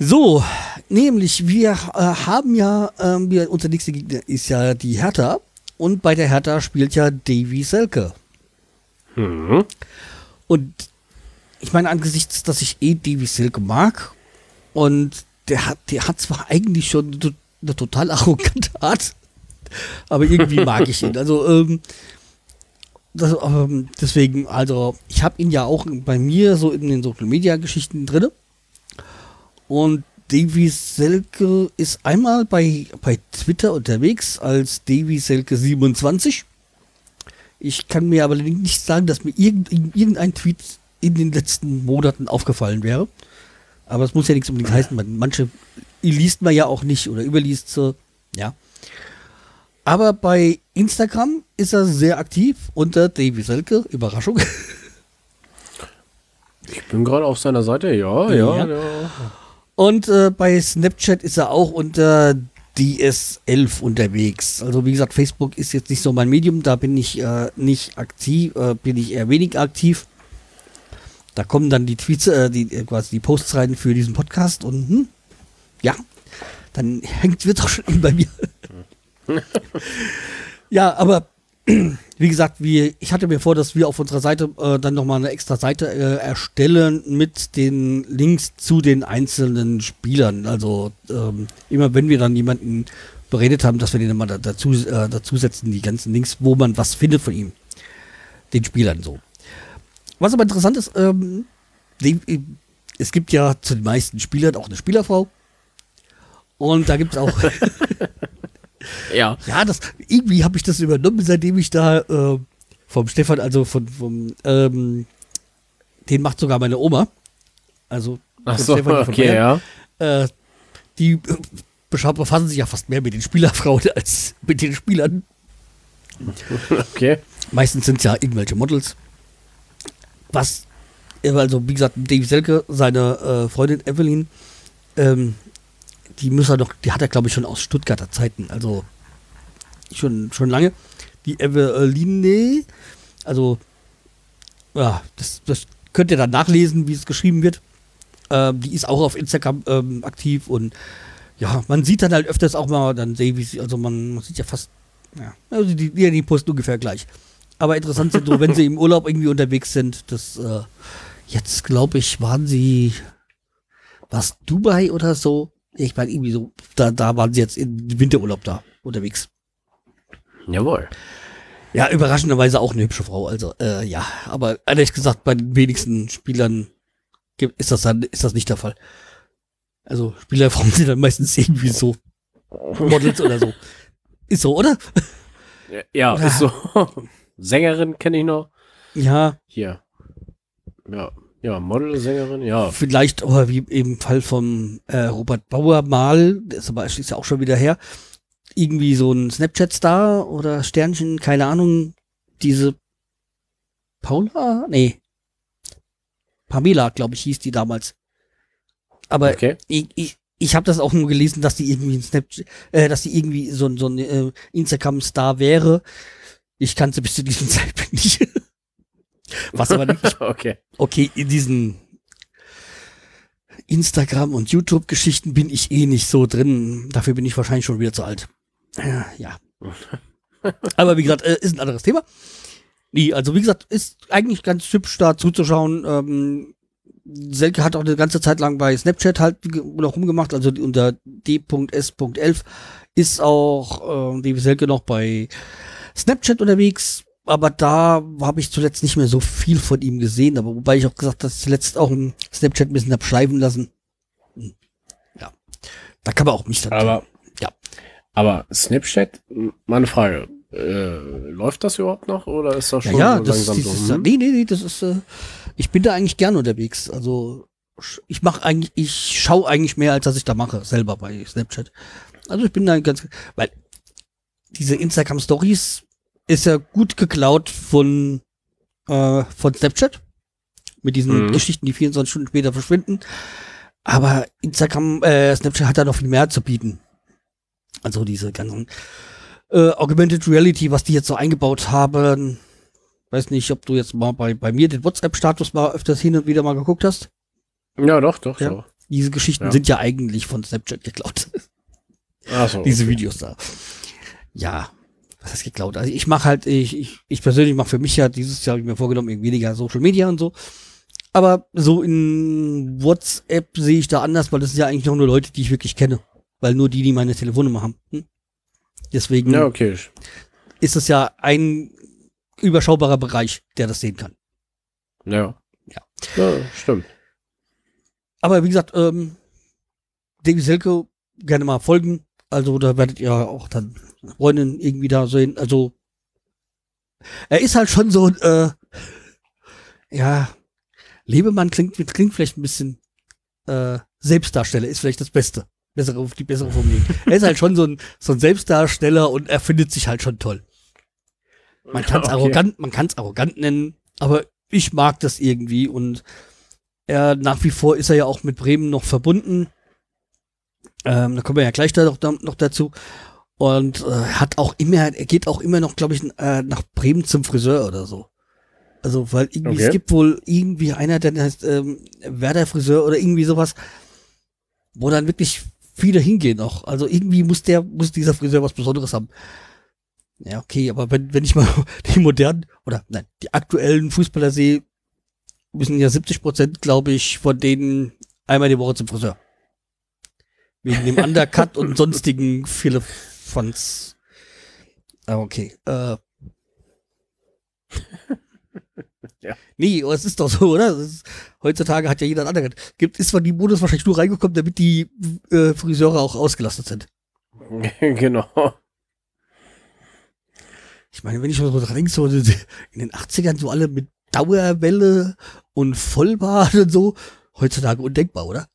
So, nämlich wir äh, haben ja, ähm, wir, unser nächster Gegner ist ja die Hertha. Und bei der Hertha spielt ja Davy Selke. Mhm. Und ich meine, angesichts, dass ich eh Davy Selke mag und der hat, der hat zwar eigentlich schon eine total arrogante Art, aber irgendwie mag ich ihn. Also, ähm, das, ähm, deswegen, also, ich habe ihn ja auch bei mir so in den Social Media Geschichten drinne. Und Davy Selke ist einmal bei, bei Twitter unterwegs als Davy Selke 27. Ich kann mir aber nicht sagen, dass mir irgend, irgendein Tweet in den letzten Monaten aufgefallen wäre. Aber es muss ja nichts unbedingt heißen. Man, manche liest man ja auch nicht oder überliest so. Ja. Aber bei Instagram ist er sehr aktiv unter Davy Selke. Überraschung. Ich bin gerade auf seiner Seite, ja, ja, Ja. ja. Und äh, bei Snapchat ist er auch unter DS11 unterwegs. Also wie gesagt, Facebook ist jetzt nicht so mein Medium, da bin ich äh, nicht aktiv, äh, bin ich eher wenig aktiv. Da kommen dann die Tweets, äh, die äh, quasi die Posts rein für diesen Podcast und hm, ja, dann hängt wird auch schon bei mir. ja, aber wie gesagt, wie, ich hatte mir vor, dass wir auf unserer Seite äh, dann nochmal eine extra Seite äh, erstellen mit den Links zu den einzelnen Spielern. Also ähm, immer wenn wir dann jemanden beredet haben, dass wir den mal da, dazu, äh, dazu setzen, die ganzen Links, wo man was findet von ihm. Den Spielern so. Was aber interessant ist, ähm, die, es gibt ja zu den meisten Spielern auch eine Spielerfrau. Und da gibt es auch. Ja. ja, das, irgendwie habe ich das übernommen, seitdem ich da äh, vom Stefan, also von, vom, ähm, den macht sogar meine Oma. Also, Ach so, Stefan okay, Bayern. ja. Äh, die äh, befassen sich ja fast mehr mit den Spielerfrauen als mit den Spielern. Okay. Meistens sind es ja irgendwelche Models. Was, also wie gesagt, Dave Selke, seine äh, Freundin Evelyn, ähm, die muss er doch, die hat er glaube ich schon aus Stuttgarter Zeiten, also schon, schon lange. Die Eveline, also ja, das, das könnt ihr dann nachlesen, wie es geschrieben wird. Ähm, die ist auch auf Instagram ähm, aktiv und ja, man sieht dann halt öfters auch mal dann Davies, also man, man sieht ja fast, ja, also die, die, die posten ungefähr gleich. Aber interessant sind so, wenn sie im Urlaub irgendwie unterwegs sind, das, äh, jetzt glaube ich, waren sie, was Dubai oder so? Ich meine, irgendwie so, da, da waren sie jetzt im Winterurlaub da unterwegs. Jawohl. Ja, überraschenderweise auch eine hübsche Frau, also, äh, ja, aber ehrlich gesagt, bei den wenigsten Spielern ist das dann, ist das nicht der Fall. Also, Spielerfrauen sind dann meistens irgendwie so Models oder so. Ist so, oder? Ja, ja ist so. Sängerin kenne ich noch. Ja, Hier. Ja. Ja, Model, Sängerin, ja. vielleicht, oder wie im Fall von äh, Robert Bauer mal, der ist aber ist ja auch schon wieder her, irgendwie so ein Snapchat-Star oder Sternchen, keine Ahnung, diese Paula? Nee. Pamela, glaube ich, hieß die damals. Aber Okay. ich, ich, ich habe das auch nur gelesen, dass die irgendwie ein Snapchat, äh, dass die irgendwie so, ein- so ein äh, Instagram-Star wäre. Ich kannte bis zu diesem Zeitpunkt nicht. Was aber nicht okay. okay, in diesen Instagram- und YouTube-Geschichten bin ich eh nicht so drin. Dafür bin ich wahrscheinlich schon wieder zu alt. Äh, Ja. Aber wie gesagt, äh, ist ein anderes Thema. Nee, also wie gesagt, ist eigentlich ganz hübsch da zuzuschauen. Ähm, Selke hat auch eine ganze Zeit lang bei Snapchat halt noch rumgemacht, also unter d.s.11 ist auch äh, die Selke noch bei Snapchat unterwegs, aber da habe ich zuletzt nicht mehr so viel von ihm gesehen, aber wobei ich auch gesagt habe, dass ich zuletzt auch ein Snapchat ein bisschen hab schleifen lassen. Hm. Ja. Da kann man auch mich dann. Aber. Ja. Aber Snapchat, meine Frage. Äh, läuft das überhaupt noch oder ist das ja, schon ja, so das, langsam dieses, so? Hm? nee, nee, nee, das ist, äh, ich bin da eigentlich gern unterwegs. Also ich mache eigentlich, ich schaue eigentlich mehr, als dass ich da mache, selber bei Snapchat. Also ich bin da ganz, weil diese Instagram Stories ist ja gut geklaut von, äh, von Snapchat. Mit diesen Mhm. Geschichten, die 24 Stunden später verschwinden. Aber Instagram, äh, Snapchat hat da noch viel mehr zu bieten. Also diese ganzen äh, Augmented Reality, was die jetzt so eingebaut haben. Weiß nicht, ob du jetzt mal bei, bei mir den WhatsApp-Status mal öfters hin und wieder mal geguckt hast. Ja, doch, doch, Ja. so. Diese Geschichten Ja. sind ja eigentlich von Snapchat geklaut. Ach so, Diese okay. Videos da. Ja, was heißt geklaut? Also ich mache halt, ich, ich, ich persönlich mache für mich ja dieses Jahr hab ich mir vorgenommen, irgendwie weniger Social Media und so. Aber so in WhatsApp sehe ich da anders, weil das sind ja eigentlich noch nur Leute, die ich wirklich kenne. Weil nur die, die meine Telefonnummer haben. Hm? Deswegen Ja, okay. ist es ja ein überschaubarer Bereich, der das sehen kann. Ja. Ja. Ja, stimmt. Aber wie gesagt, ähm, Davy Selke gerne mal folgen. Also da werdet ihr auch dann Freundin irgendwie da sehen. Also er ist halt schon so ein, äh, ja, Lebemann klingt, klingt vielleicht ein bisschen äh, Selbstdarsteller, ist vielleicht das Beste. Bessere, die bessere Formulierung. er ist halt schon so ein, so ein Selbstdarsteller und er findet sich halt schon toll. Man kann es Okay. arrogant, man kann es arrogant nennen, aber ich mag das irgendwie und er nach wie vor ist er ja auch mit Bremen noch verbunden. Ähm, da kommen wir ja gleich da noch, noch dazu. Und äh, hat auch immer, er geht auch immer noch, glaube ich, äh, nach Bremen zum Friseur oder so. Also, weil irgendwie, Okay. es gibt wohl irgendwie einer, der heißt ähm, Werder Friseur oder irgendwie sowas, wo dann wirklich viele hingehen noch. Also irgendwie muss der, muss dieser Friseur was Besonderes haben. Ja, okay, aber wenn, wenn ich mal die modernen oder nein, die aktuellen Fußballer sehe, müssen ja 70 Prozent, glaube ich, von denen einmal die Woche zum Friseur. Wegen dem Undercut und sonstigen Philippans. Ah, okay. Äh. Ja. Nee, aber es ist doch so, oder? Ist, heutzutage hat ja jeder einen Undercut. Gibt, ist zwar die Modus wahrscheinlich nur reingekommen, damit die äh, Friseure auch ausgelastet sind. genau. Ich meine, wenn ich mal so dran denke, so in den 80ern so alle mit Dauerwelle und Vollbart und so, heutzutage undenkbar, oder?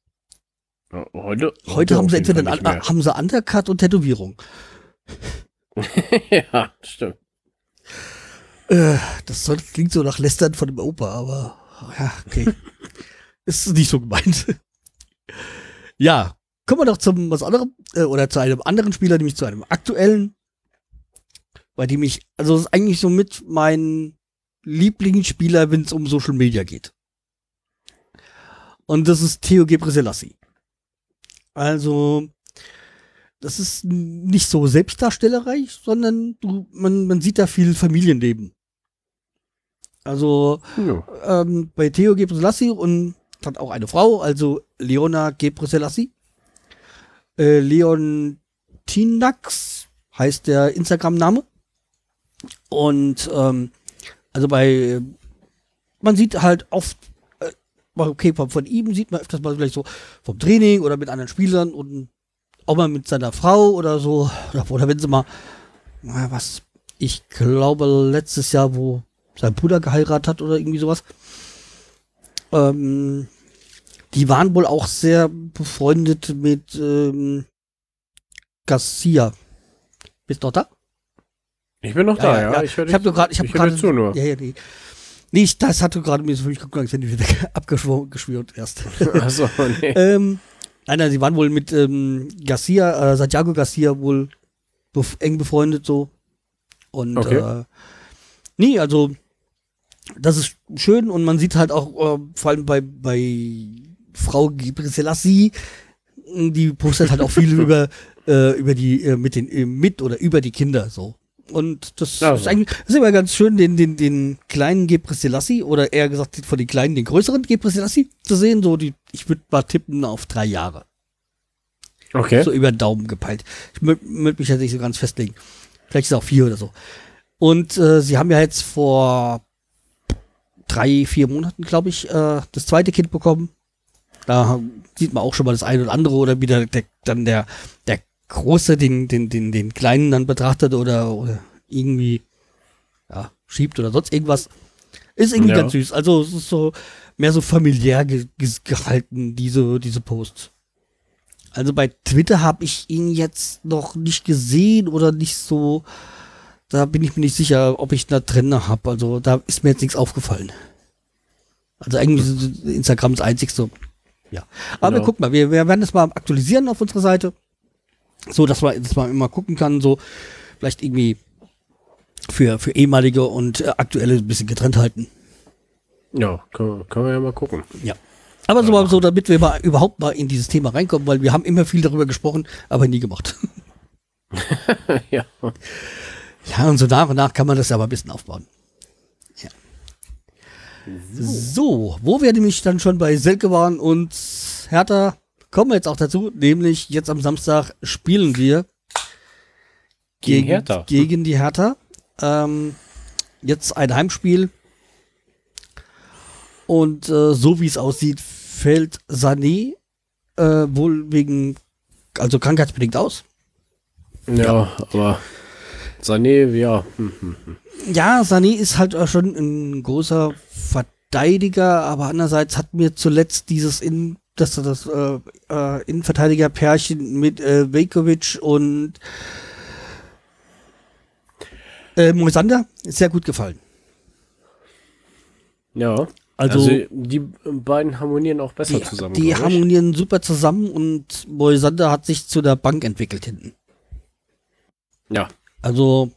Ja, Heute, Heute haben sie entweder einen, haben sie Undercut und Tätowierung. ja, stimmt. Äh, das soll, klingt so nach Lästern von dem Opa, aber ja, okay. ist nicht so gemeint. ja, kommen wir doch zum was anderem, äh, oder zu einem anderen Spieler, nämlich zu einem aktuellen, bei dem ich, also das ist eigentlich so mit mein Lieblingsspieler, wenn es um Social Media geht. Und das ist Theo Gebrselassie. Also, das ist nicht so selbstdarstellerreich, sondern du, man, man sieht da viel Familienleben. Also Ja. ähm, bei Theo Gebrselassie und hat auch eine Frau, also Leona Gebrselassie. Äh, Leon Tinax heißt der Instagram-Name. Und ähm, also bei, man sieht halt oft, okay, von, von ihm sieht man öfters mal vielleicht so vom Training oder mit anderen Spielern und auch mal mit seiner Frau oder so. Oder, oder wenn sie mal, na, was, ich glaube letztes Jahr, wo sein Bruder geheiratet hat oder irgendwie sowas. Ähm, die waren wohl auch sehr befreundet mit ähm, Garcia. Bist du noch da? Ich bin noch da, ja. Ich, höre ich habe nur gerade, ich habe ich gerade zu nur. Ja, ja, nee. Nee, ich, das hatte gerade mir so geguckt, als wenn die wieder abgeschwört erst. Achso, nee. ähm, nein, nein, sie waren wohl mit ähm, Garcia, äh, Santiago Garcia wohl bef eng befreundet so. Und Okay. äh, nee, also das ist schön und man sieht halt auch, äh, vor allem bei, bei Frau Gebrselassie, die postet halt auch viel über, äh, über die, äh, mit den, äh, mit oder über die Kinder so. Und das Ja, ist eigentlich, das ist immer ganz schön, den, den, den kleinen Gebrselassie oder eher gesagt von den kleinen, den größeren Gebrselassie zu sehen. So die, ich würde mal tippen auf drei Jahre. Okay. So über den Daumen gepeilt. Ich würde mich jetzt nicht so ganz festlegen. Vielleicht ist es auch vier oder so. Und äh, sie haben ja jetzt vor drei, vier Monaten, glaube ich, äh, das zweite Kind bekommen. Da sieht man auch schon mal das eine oder andere oder wieder der, dann der, der Große den, den, den, den Kleinen dann betrachtet oder, oder irgendwie ja, schiebt oder sonst irgendwas. Ist irgendwie Ja. ganz süß. Also es ist so mehr so familiär ge ge gehalten, diese, diese Posts. Also bei Twitter habe ich ihn jetzt noch nicht gesehen oder nicht so. Da bin ich mir nicht sicher, ob ich da drin habe. Also da ist mir jetzt nichts aufgefallen. Also eigentlich ist Instagram das einzigste. Ja. Aber Genau. guck mal, wir, wir werden das mal aktualisieren auf unserer Seite. So, dass man, dass man immer gucken kann, so vielleicht irgendwie für, für ehemalige und äh, aktuelle ein bisschen getrennt halten. Ja, können, können wir ja mal gucken. Ja. Aber so, so, damit wir mal überhaupt mal in dieses Thema reinkommen, weil wir haben immer viel darüber gesprochen, aber nie gemacht. ja. Ja, und so nach und nach kann man das aber ein bisschen aufbauen. Ja. So, wo wir nämlich dann schon bei Selke waren und Hertha, kommen wir jetzt auch dazu, nämlich jetzt am Samstag spielen wir Gegen Hertha. Gegen die Hertha. Ähm, jetzt ein Heimspiel. Und äh, so wie es aussieht, fällt Sané äh, wohl wegen, also krankheitsbedingt aus. Ja, aber Sané, ja. Hm, hm, hm. Ja, Sané ist halt auch schon ein großer Verteidiger, aber andererseits hat mir zuletzt dieses in das das äh, äh, Innenverteidiger-Pärchen mit äh, Vekovic und äh, Moisander sehr gut gefallen. Ja. Also, Also, die beiden harmonieren auch besser die, zusammen. die harmonieren super zusammen und Moisander hat sich zu der Bank entwickelt hinten. Ja. Also,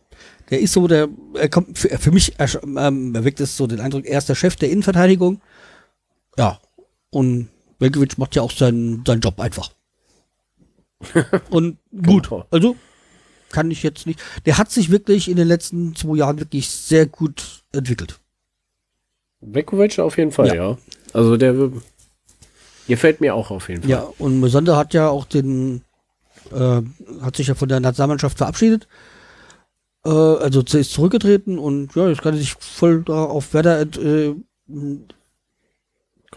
der ist so der, er kommt für, für mich, er, ähm, erweckt es so den Eindruck, er ist der Chef der Innenverteidigung. Ja. Und Velkovic macht ja auch seinen, seinen Job einfach. Und gut. Genau. Also, kann ich jetzt nicht. Der hat sich wirklich in den letzten zwei Jahren wirklich sehr gut entwickelt. Bekovic auf jeden Fall, Ja. ja. Also der gefällt mir auch auf jeden Fall. Ja, und Mosander hat ja auch den, äh, hat sich ja von der Nationalmannschaft verabschiedet. Äh, also ist zurückgetreten und ja, jetzt kann er sich voll da auf Werder äh,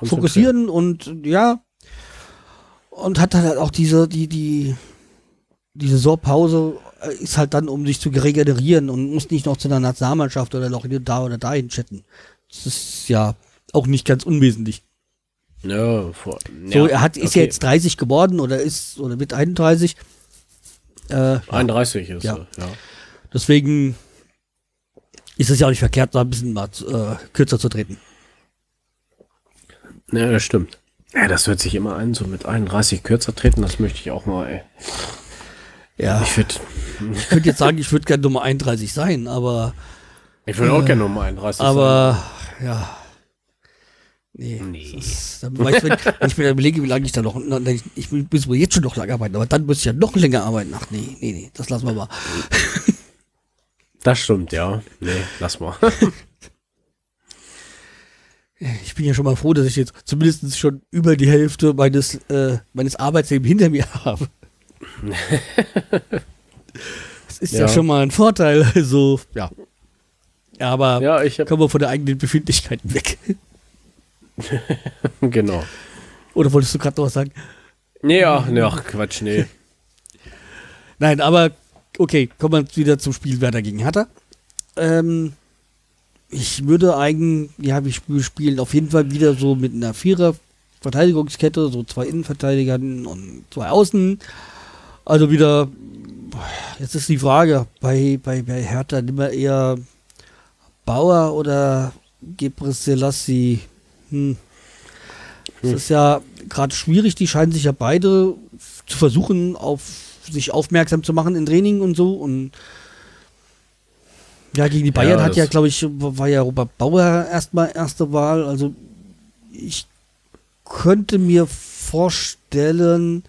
fokussieren und ja und hat halt auch diese die die die Saisonpause äh, ist halt dann um sich zu regenerieren und muss nicht noch zu einer Nationalmannschaft oder noch da oder dahin chatten. Das ist ja auch nicht ganz unwesentlich. Ja, vor, So, ja, er hat ist okay. ja jetzt 30 geworden oder ist oder wird 31. Äh, 31 ist Ja. er, ja. deswegen ist es ja auch nicht verkehrt, da ein bisschen mal äh, kürzer zu treten. Ja, das stimmt. Ja, das hört sich immer an, so mit 31 kürzer treten, das möchte ich auch mal, ey. Ja, Ich würde ich könnte jetzt sagen, ich würde gerne Nummer 31 sein, aber ich würd auch gerne Nummer 31 aber ja. Nee. Nee. Das ist, dann weiß, wenn, wenn ich mir dann überlege, wie lange ich da noch. na, Ich, ich muss wohl jetzt schon noch lange arbeiten, aber dann muss ich ja noch länger arbeiten. Ach nee, nee, nee, das lassen wir mal. sein. Das stimmt, ja. Nee, lass mal. Ich bin ja schon mal froh, dass ich jetzt zumindest schon über die Hälfte meines, äh, meines Arbeitslebens hinter mir habe. Das ist ja. Ja. schon mal ein Vorteil. Also, ja. Aber ja, ich kommen wir von der eigenen Befindlichkeiten weg. genau. Oder wolltest du gerade noch was sagen? Nee, ach, nee, ach, Quatsch, nee. Nein, aber okay, kommen wir wieder zum Spiel Werder gegen Hertha. Ähm, ich würde eigentlich, ja, wir sp- spielen auf jeden Fall wieder so mit einer Vierer Verteidigungskette, so zwei Innenverteidigern und zwei Außen. Also wieder, jetzt ist die Frage, bei, bei, bei Hertha nimm mal eher Bauer oder Gebre Selassie. Hm. Das ist ja gerade schwierig, die scheinen sich ja beide zu versuchen, auf sich aufmerksam zu machen in Training und so. Und ja, gegen die Bayern Ja, hat ja, glaube ich, war ja Robert Bauer erstmal erste Wahl. Also ich könnte mir vorstellen,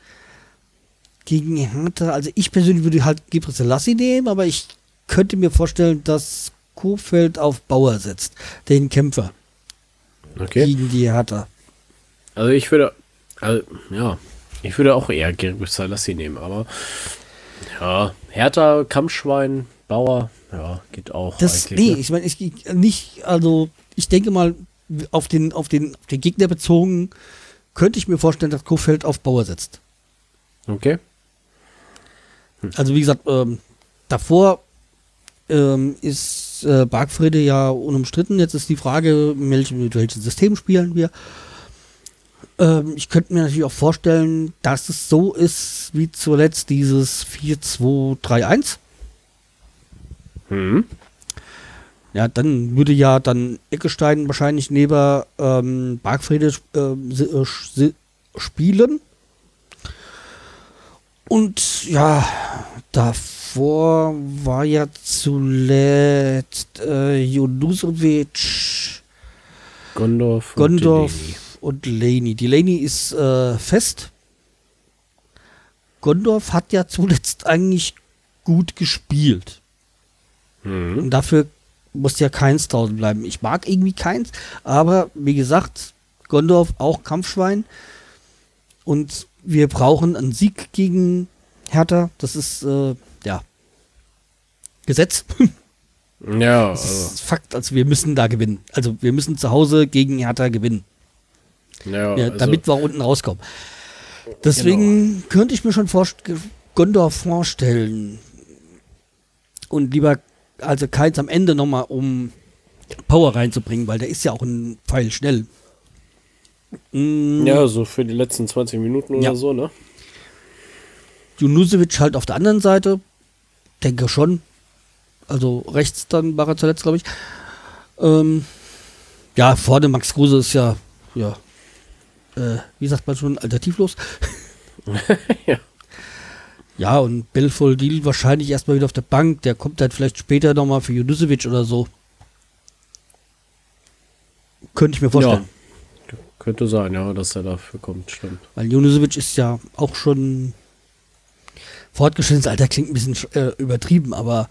gegen Hertha, also ich persönlich würde halt Gebre Selassie nehmen, aber ich könnte mir vorstellen, dass Kofeld auf Bauer setzt, den Kämpfer Okay. gegen die Hertha. Also ich würde, also, ja, ich würde auch eher Gerrit Salassi nehmen, aber ja, Hertha, Kampfschwein, Bauer, ja, geht auch. Das, nee, ne? ich meine, ich ich- nicht, also ich denke mal, auf den, auf den, auf den Gegner bezogen, könnte ich mir vorstellen, dass Kofeld auf Bauer setzt. Okay. Also wie gesagt, ähm, davor ähm, ist äh, Bargfrede ja unumstritten. Jetzt ist die Frage, mit welchem, mit welchem System spielen wir. Ähm, ich könnte mir natürlich auch vorstellen, dass es so ist wie zuletzt dieses 4-2-3-1. Hm. Ja, dann würde ja dann Eckestein wahrscheinlich neben ähm, Bargfrede ähm, äh, spielen. Und ja, davor war ja zuletzt äh, Junusovic, Gondorf. und Gondorf und Laney. Die Laney ist äh, fest. Gondorf hat ja zuletzt eigentlich gut gespielt. Hm. Und dafür muss ja keins draußen bleiben. Ich mag irgendwie keins, aber wie gesagt, Gondorf auch Kampfschwein. Und wir brauchen einen Sieg gegen Hertha. Das ist, äh, ja, Gesetz. Ja, Das also, ist Fakt. Also wir müssen da gewinnen. Also wir müssen zu Hause gegen Hertha gewinnen, ja, ja, also, damit wir unten rauskommen. Deswegen könnte ich mir schon vorst Gondorf vorstellen. Und lieber, also keins am Ende nochmal, um Power reinzubringen, weil der ist ja auch ein Pfeil schnell. Mm, ja, so für die letzten 20 Minuten oder Ja. so, ne? Junusovic halt auf der anderen Seite. Denke schon. Also rechts dann war er zuletzt, glaube ich. Ähm, ja, vorne Max Kruse ist ja, ja, äh, wie sagt man schon, alternativlos. Ja. Ja, und Belfoldil wahrscheinlich erstmal wieder auf der Bank. Der kommt dann vielleicht später nochmal für Junusovic oder so. Könnte ich mir vorstellen. Könnte sein, ja, dass er dafür kommt, stimmt. Weil Junusovic ist ja auch schon Fortgeschrittenes Alter klingt ein bisschen äh, übertrieben, aber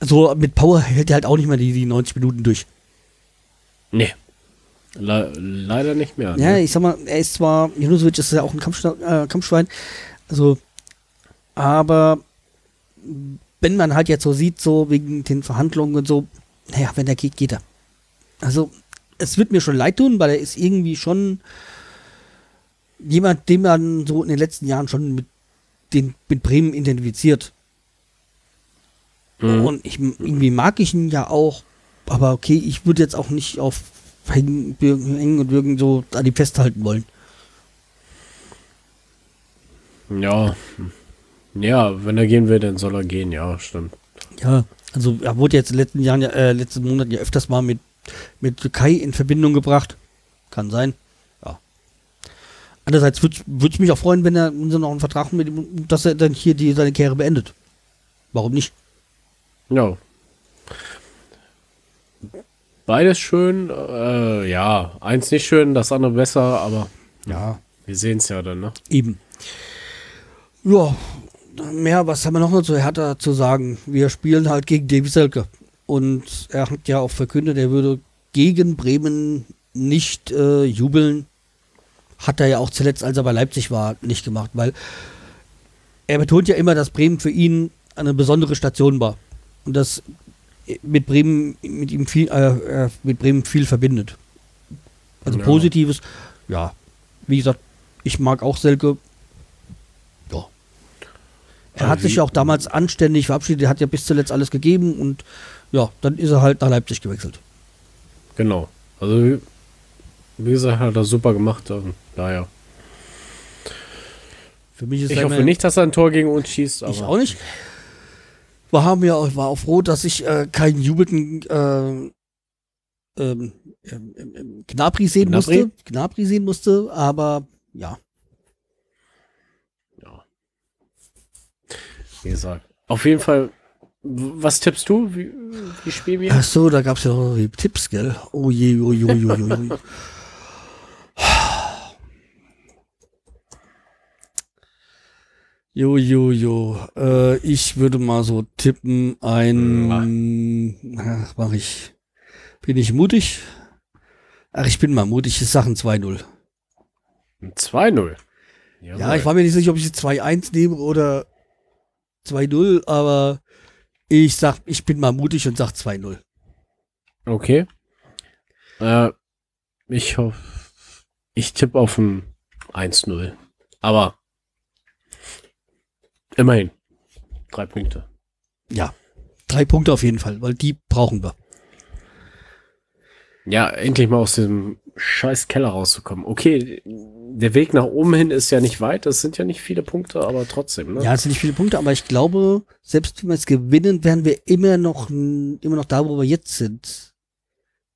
so mit Power hält er halt auch nicht mehr die, die 90 Minuten durch. Nee. Le leider nicht mehr. Ja, ne? ich sag mal, er ist zwar, Junusovic ist ja auch ein Kampfschwein, äh, Kampfschwein, also, aber wenn man halt jetzt so sieht, so wegen den Verhandlungen und so, naja, wenn er geht, geht er. Also, es wird mir schon leid tun, weil er ist irgendwie schon jemand, den man so in den letzten Jahren schon mit, den, mit Bremen identifiziert. Mhm. Und ich, irgendwie mag ich ihn ja auch, aber okay, ich würde jetzt auch nicht auf Hängen und Würgen so an die festhalten wollen. Ja. Ja, wenn er gehen will, dann soll er gehen, ja, stimmt. Ja, also er wurde jetzt in den letzten Jahren, ja, äh, letzten Monaten ja öfters mal mit, mit Türkei in Verbindung gebracht. Kann sein. Ja. Andererseits würde es mich auch freuen, wenn er sie noch einen Vertrag mit ihm, dass er dann hier die, seine Karriere beendet. Warum nicht? Ja. Beides schön, äh, ja. Eins nicht schön, das andere besser, aber Ja, wir sehen es ja dann, ne? eben. Ja, mehr, was haben wir noch zu Hertha zu sagen? Wir spielen halt gegen Davy Selke. Und er hat ja auch verkündet, er würde gegen Bremen nicht äh, jubeln. Hat er ja auch zuletzt, als er bei Leipzig war, nicht gemacht, weil er betont ja immer, dass Bremen für ihn eine besondere Station war. Und dass mit Bremen, mit ihm viel, äh, äh, mit Bremen viel verbindet. Also Ja. Positives, ja. Wie gesagt, ich mag auch Selke. Er hat sich wie- ja auch damals anständig verabschiedet, er hat ja bis zuletzt alles gegeben und ja, dann ist er halt nach Leipzig gewechselt. Genau. Also, wie- gesagt, hat er super gemacht. ähm, Daher. Für mich ist Ich hoffe nicht, dass er ein Tor gegen uns schießt, aber. Ich auch nicht. Wir haben ja auch, war auch froh, dass ich äh, keinen jubelnden äh, ähm, ähm, ähm, Gnabry sehen Gnabry? musste. Gnabry sehen musste, aber. Ja. Wie gesagt. Auf jeden Fall. Was tippst du? Wie, wie spielen wir? Ach so, da gab es ja noch die Tipps, gell? Oh je, oh je, oh je, oh je, oh je. Jo, jo, jo. Äh, ich würde mal so tippen, ein. Ach, mach ich. Bin ich mutig? Ach, ich bin mal mutig. Ich sag ein 2-0. Ein 2-0. Ja, ich war mir nicht sicher, ob ich jetzt 2-1 nehme oder 2-0, aber ich sag, ich bin mal mutig und sag 2-0. Okay. Äh, ich hoffe. Ich tippe auf ein 1-0. Aber. Immerhin. Drei Punkte. Ja. Drei Punkte auf jeden Fall, weil die brauchen wir. Ja, endlich mal aus diesem scheiß Keller rauszukommen. Okay, der Weg nach oben hin ist ja nicht weit, das sind ja nicht viele Punkte, aber trotzdem, ne? Ja, es sind nicht viele Punkte, aber ich glaube, selbst wenn wir es gewinnen, wären wir immer noch, immer noch da, wo wir jetzt sind.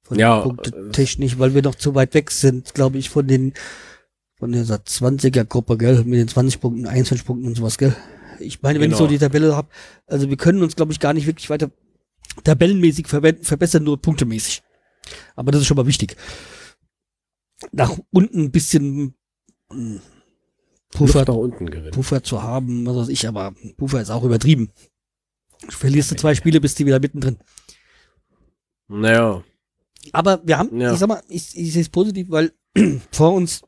Von Ja, ja, Punktetechnisch, weil wir noch zu weit weg sind, glaube ich, von den, von dieser 20er-Gruppe, gell, mit den 20 Punkten, 21 Punkten und sowas, gell. Ich meine, wenn ich so Genau. die Tabelle habe, also wir können uns, glaube ich, gar nicht wirklich weiter tabellenmäßig verbessern, nur punktemäßig. Aber das ist schon mal wichtig. Nach unten ein bisschen mm, Puffer, Luft nach unten gewinnen. Puffer zu haben, was weiß ich, aber Puffer ist auch übertrieben. Verlierst du zwei Spiele, bist du wieder mittendrin. Naja, Aber wir haben, Ja. ich sag mal, ich, ich sehe es positiv, weil vor uns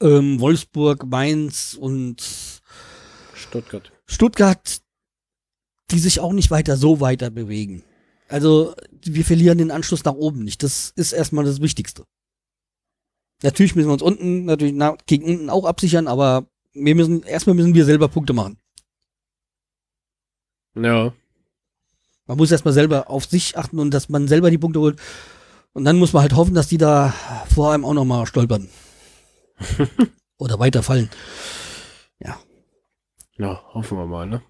ähm, Wolfsburg, Mainz und Stuttgart. Stuttgart, die sich auch nicht weiter so weiter bewegen. Also wir verlieren den Anschluss nach oben nicht. Das ist erstmal das Wichtigste. Natürlich müssen wir uns unten, natürlich na, gegen unten auch absichern, aber wir müssen, erstmal müssen wir selber Punkte machen. Ja, Man muss erstmal selber auf sich achten und dass man selber die Punkte holt. Und dann muss man halt hoffen, dass die da vor einem auch nochmal stolpern. Oder weiterfallen. ja, hoffen wir mal, ne?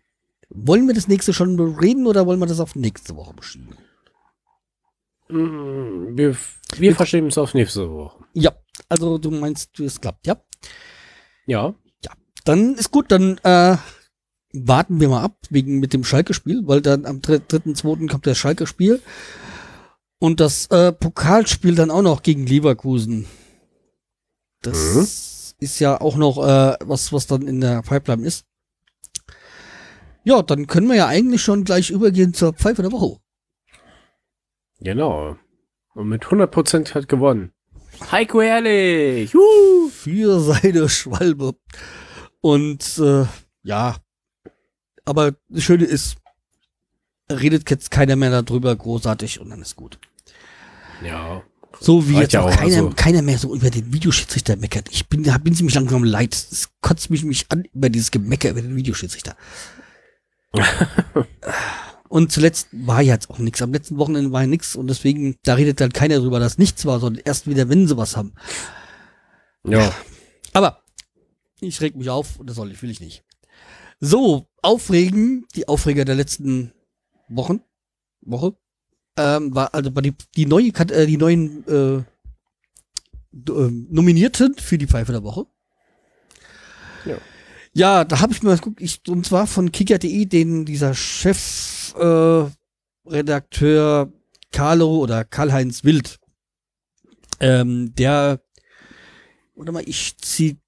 Wollen wir das nächste schon reden oder wollen wir das auf nächste Woche beschieben? Mm, Wir, wir verschieben es auf nächste Woche. Ja, also du meinst, es klappt, ja? Ja, Dann ist gut, dann äh, warten wir mal ab wegen mit dem Schalke-Spiel, weil dann am 3.2. kommt das Schalke-Spiel und das äh, Pokalspiel dann auch noch gegen Leverkusen. Das ist ja auch noch äh, was, was dann in der Pipeline ist. Ja, dann können wir ja eigentlich schon gleich übergehen zur Pfeife der Woche. Genau. Und mit 100% hat gewonnen. Heiko Ehrlich! Juhu! Für seine Schwalbe. Und äh, ja, aber das Schöne ist, redet jetzt keiner mehr darüber großartig und dann ist gut. Ja. So wie jetzt ja auch auch, keiner, also- keiner mehr so über den Videoschiedsrichter meckert. Ich bin, da bin ziemlich langsam leid. Es kotzt mich, mich an über dieses Gemecker über den Videoschiedsrichter. und zuletzt war jetzt auch nichts. Am letzten Wochenende war ja nichts und deswegen, da redet dann keiner drüber, dass nichts war, sondern erst wieder, wenn sie was haben. Ja. Aber ich reg mich auf und das soll ich, will ich nicht. So, aufregen, die Aufreger der letzten Wochen, Woche, ähm, war also bei die, die neue, äh, die neuen äh, ähm, Nominierten für die Pfeife der Woche. Ja. Ja, da habe ich mir was geguckt, ich, und zwar von kicker.de, den dieser Chefredakteur äh, Carlo oder Karl-Heinz Wild, ähm, der, warte mal, ich zitiere,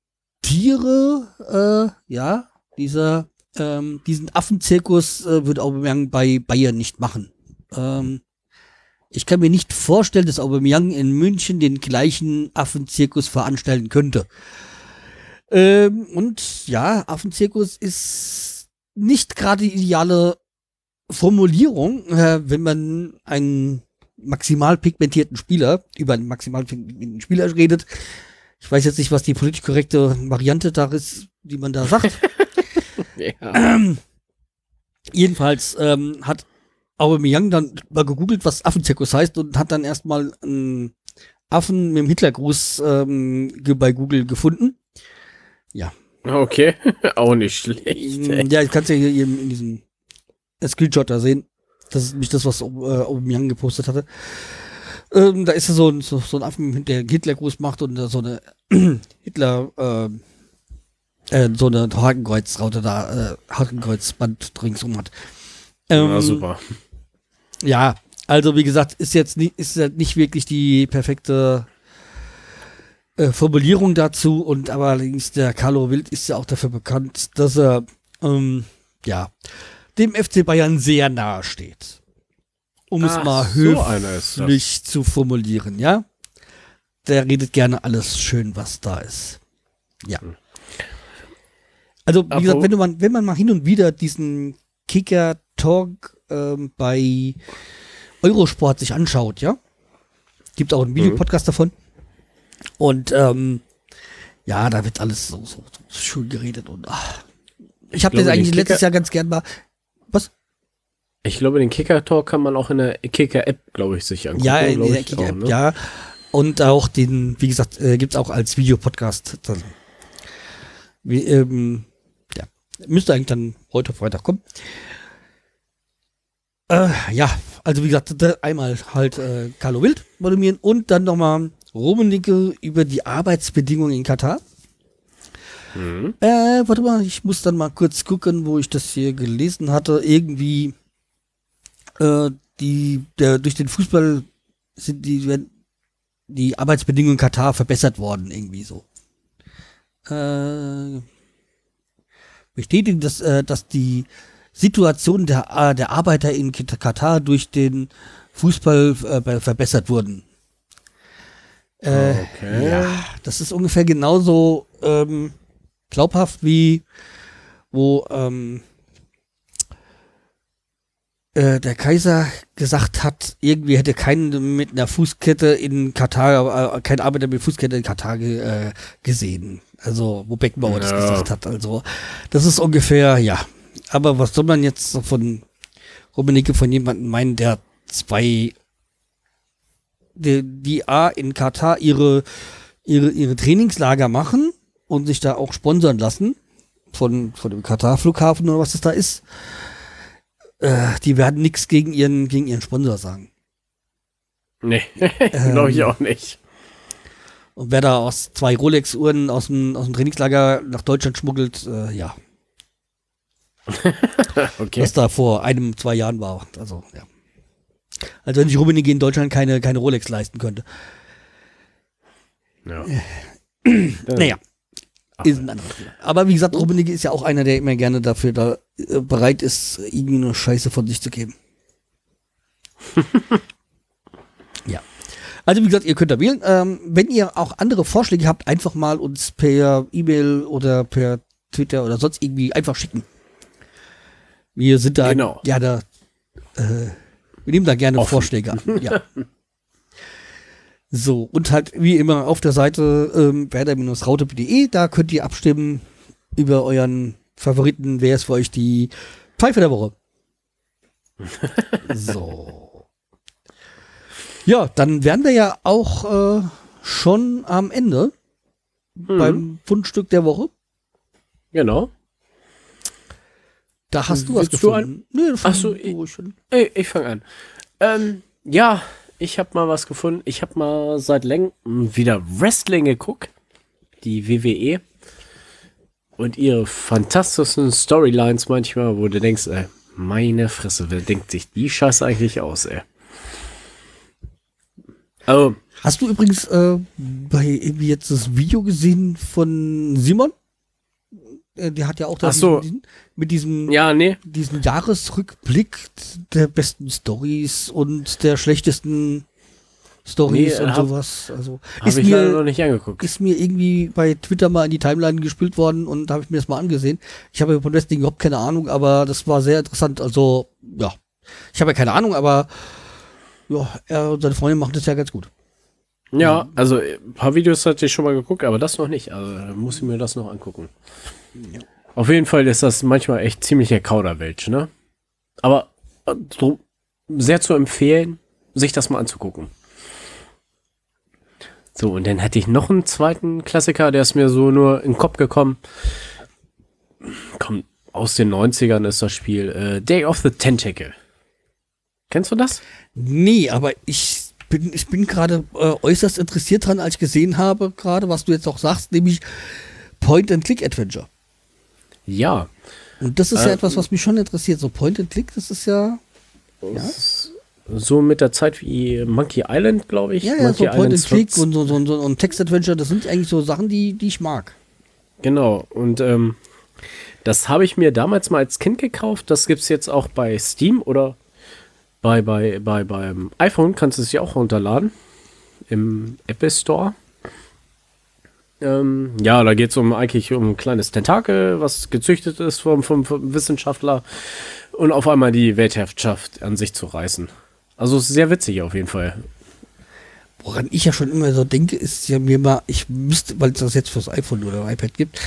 äh, ja, dieser, ähm, diesen Affenzirkus äh, wird Aubameyang bei Bayern nicht machen. Ähm, ich kann mir nicht vorstellen, dass Aubameyang in München den gleichen Affenzirkus veranstalten könnte. Ähm, und ja, Affenzirkus ist nicht gerade die ideale Formulierung, äh, wenn man einen maximal pigmentierten Spieler über einen maximal pigmentierten Spieler redet. Ich weiß jetzt nicht, was die politisch korrekte Variante da ist, die man da sagt. ja. Jedenfalls ähm, hat Aubameyang dann mal gegoogelt, was Affenzirkus heißt und hat dann erstmal einen Affen mit dem Hitlergruß ähm, bei Google gefunden. Okay. Auch nicht schlecht. ey. Ja, ich kann es ja hier eben in diesem Screenshot da sehen. Das ist nicht das, was äh, Aubameyang gepostet hatte. Ähm, da ist ja so ein, so, so ein Affen, der Hitlergruß macht und so eine Hitler, ähm, äh, so eine Hakenkreuzraute da, äh, Hakenkreuzband ringsum hat. Ähm, Na, super. Ja, also wie gesagt, ist jetzt nicht, ist ja nicht wirklich die perfekte äh, Formulierung dazu und aber allerdings der Carlo Wild ist ja auch dafür bekannt, dass er ähm, ja dem FC Bayern sehr nahe steht. Um es Ach, mal so ist das. höflich zu formulieren, ja. Der redet gerne alles schön, was da ist. Ja. Also, wie gesagt, wenn, du man, wenn man mal hin und wieder diesen Kicker-Talk ähm, bei Eurosport sich anschaut, ja, gibt auch einen Videopodcast davon. Und ähm, ja, da wird alles so, so, so schön geredet und ach. ich habe das eigentlich letztes Kicker- Jahr ganz gern mal. Was? Ich glaube, den Kicker-Talk kann man auch in der Kicker-App, glaube ich, sich angucken. Ja, in der ich Kicker-App, auch, ne? ja. Und auch den, wie gesagt, äh, gibt's auch als Videopodcast. Dann. Wie, ähm, ja, müsste eigentlich dann heute Freitag kommen. Äh, ja, also wie gesagt, einmal halt äh, Carlo Wild moderieren und dann nochmal Rummenigge über die Arbeitsbedingungen in Katar. Mhm. Äh, warte mal, ich muss dann mal kurz gucken, wo ich das hier gelesen hatte. Irgendwie äh, die, der, durch den Fußball sind die, werden die Arbeitsbedingungen in Katar verbessert worden, irgendwie so. Äh, bestätigen, dass, äh, dass die Situation der, äh, der Arbeiter in Katar durch den Fußball äh, be- verbessert wurden. Äh, Okay. Ja, das ist ungefähr genauso ähm, glaubhaft wie wo ähm, äh, der Kaiser gesagt hat, irgendwie hätte keinen mit einer Fußkette in Katar, äh, kein Arbeiter mit Fußkette in Katar äh, gesehen. Also, wo Beckenbauer das Ja. gesagt hat. Also, das ist ungefähr, ja. Aber was soll man jetzt von Rummenigge von jemandem meinen, der zwei, die, die A in Katar ihre, ihre, ihre Trainingslager machen und sich da auch sponsern lassen von, von dem Katar-Flughafen oder was es da ist. Äh, die werden nichts gegen ihren, gegen ihren Sponsor sagen. Nee, glaube ich Ähm, auch nicht. Und wer da aus zwei Rolex-Uhren aus dem, aus dem Trainingslager nach Deutschland schmuggelt, äh, ja. Okay. Was da vor einem, zwei Jahren war. Also, ja. Also wenn sich Rummenigge in Deutschland keine, keine Rolex leisten könnte. Ja. Naja. Ach, ist ein anderes Thema. Aber wie gesagt, Rummenigge ist ja auch einer, der immer gerne dafür da äh, bereit ist, irgendwie eine Scheiße von sich zu geben. ja. Also wie gesagt, ihr könnt da wählen. Ähm, wenn ihr auch andere Vorschläge habt, einfach mal uns per E-Mail oder per Twitter oder sonst irgendwie einfach schicken. Wir sind da Genau. ja da äh, wir nehmen da gerne Offen. Vorschläge an. Ja. So, und halt wie immer auf der Seite ähm, werder-raute.de, da könnt ihr abstimmen über euren Favoriten, wer ist für euch die Pfeife der Woche. so. Ja, dann wären wir ja auch äh, schon am Ende Mhm. beim Fundstück der Woche. Genau. Da hast du was Willst du gefunden. Nee, das Ach so, fand- ich- ich ich fange an. Ähm, ja, ich habe mal was gefunden. Ich habe mal seit längerem wieder Wrestling geguckt. Die WWE. Und ihre fantastischen Storylines manchmal, wo du denkst, ey, meine Fresse, wer denkt sich die Scheiße eigentlich aus, ey? Also, Hast du übrigens äh, bei irgendwie jetzt das Video gesehen von Simon? Äh, der hat ja auch da Ach so. mit diesem ja, nee. diesen Jahresrückblick der besten Stories und der schlechtesten Stories Nee, und hab- sowas. Also ist ich leider noch mir, nicht angeguckt. ist mir irgendwie bei Twitter mal in die Timeline gespielt worden und da habe ich mir das mal angesehen. Ich habe von Wrestling überhaupt keine Ahnung, aber das war sehr interessant. Also, ja. Ich habe ja keine Ahnung, aber ja, er und seine Freundin machen das ja ganz gut. Ja, also ein paar Videos hatte ich schon mal geguckt, aber das noch nicht. Also muss ich mir das noch angucken. Auf jeden Fall ist das manchmal echt ziemlicher Kauderwelsch, ne? Aber äh, so sehr zu empfehlen, sich das mal anzugucken. So, und dann hätte ich noch einen zweiten Klassiker, der ist mir so nur in den Kopf gekommen. Kommt aus den 90ern ist das Spiel äh, Day of the Tentacle. Kennst du das? Nee, aber ich bin, ich bin gerade äh, äußerst interessiert dran, als ich gesehen habe, gerade was du jetzt auch sagst, nämlich Point-and-Click-Adventure. Ja. Und das ist Äh, ja etwas, was mich schon interessiert. So Point-and-Click, das ist ja, ja, So mit der Zeit wie Monkey Island, glaube ich. ja, ja Monkey so Point-and-Click und so, so, so und Text-Adventure, das sind eigentlich so Sachen, die, die ich mag. Genau. Und ähm, das habe ich mir damals mal als Kind gekauft. Das gibt es jetzt auch bei Steam oder bei, bei, bei, beim iPhone kannst du es ja auch runterladen. Im Apple Store. Ähm, ja, da geht es um eigentlich um ein kleines Tentakel, was gezüchtet ist vom, vom, vom Wissenschaftler und auf einmal die Weltherrschaft an sich zu reißen. Also sehr witzig auf jeden Fall. Woran ich ja schon immer so denke, ist ja mir mal, ich müsste, weil es das jetzt fürs iPhone oder iPad gibt,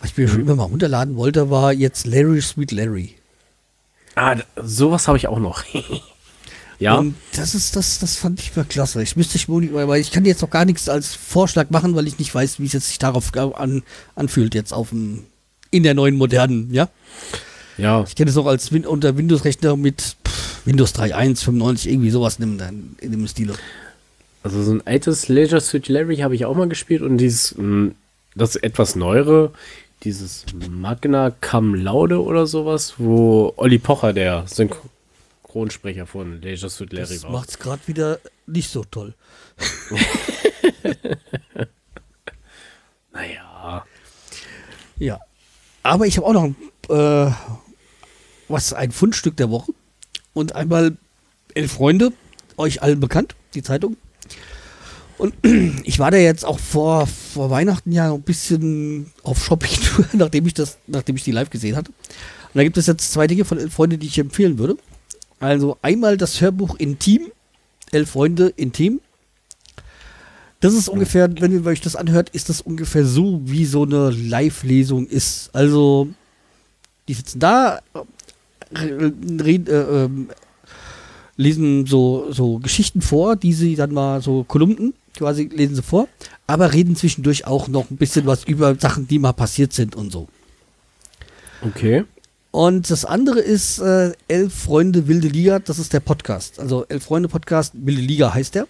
was ich mir Mhm. schon immer mal runterladen wollte, war jetzt Larry Sweet Larry. Ah, sowas habe ich auch noch. ja. Und das ist, das, das fand ich mal klasse. Ich müsste ich, wohl- weil ich kann jetzt noch gar nichts als Vorschlag machen, weil ich nicht weiß, wie es jetzt sich darauf an, anfühlt, jetzt auf dem, in der neuen modernen, ja. ja. Ich kenne es noch als Win unter Windows-Rechner mit pff, Windows 3.1, 95, irgendwie sowas in dem, in dem Stile. Also so ein altes Leisure Suit Larry habe ich auch mal gespielt und dieses, mh, das etwas neuere, dieses Magna Cum Laude oder sowas, wo Olli Pocher der Synchronsprecher von Leisure Suit Larry Das war. macht es gerade wieder nicht so toll. Naja. Ja. Aber ich habe auch noch äh, was ein Fundstück der Woche und einmal elf Freunde, euch allen bekannt, die Zeitung. Und ich war da jetzt auch vor, vor Weihnachten ja ein bisschen auf Shopping-Tour, nachdem ich das, nachdem ich die live gesehen hatte. Und da gibt es jetzt zwei Dinge von elf Freunde, die ich empfehlen würde. Also einmal das Hörbuch Intim, elf Freunde Intim. Das ist ungefähr, wenn ihr euch das anhört, ist das ungefähr so, wie so eine Live-Lesung ist. Also, die sitzen da, äh, reden, äh, ähm, lesen so, so Geschichten vor, die sie dann mal so Kolumnen quasi lesen sie vor, aber reden zwischendurch auch noch ein bisschen was über Sachen, die mal passiert sind und so. Okay. Und das andere ist äh, Elf Freunde Wilde Liga, das ist der Podcast. Also Elf Freunde Podcast, Wilde Liga heißt der.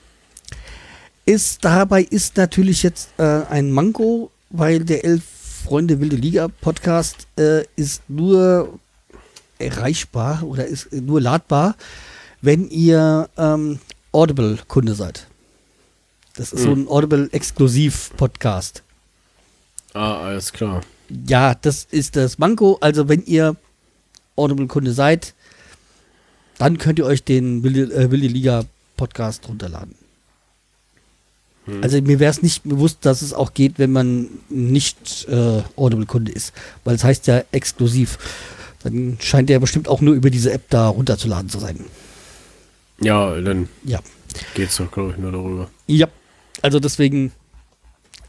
Ist, dabei ist natürlich jetzt äh, ein Manko, weil der Elf Freunde Wilde Liga Podcast äh, ist nur erreichbar oder ist nur ladbar, wenn ihr ähm, Audible-Kunde seid. Das ist so ein Audible-Exklusiv-Podcast. Ah, alles klar. Ja, das ist das Manko. Also wenn ihr Audible-Kunde seid, dann könnt ihr euch den Wilde, äh, Wilde Liga Podcast runterladen. Also mir wäre es nicht bewusst, dass es auch geht, wenn man nicht äh, Audible-Kunde ist. Weil es heißt ja exklusiv. Dann scheint der bestimmt auch nur über diese App da runterzuladen zu sein. Ja, dann Ja. geht's doch, glaube ich, nur darüber. Ja. Also deswegen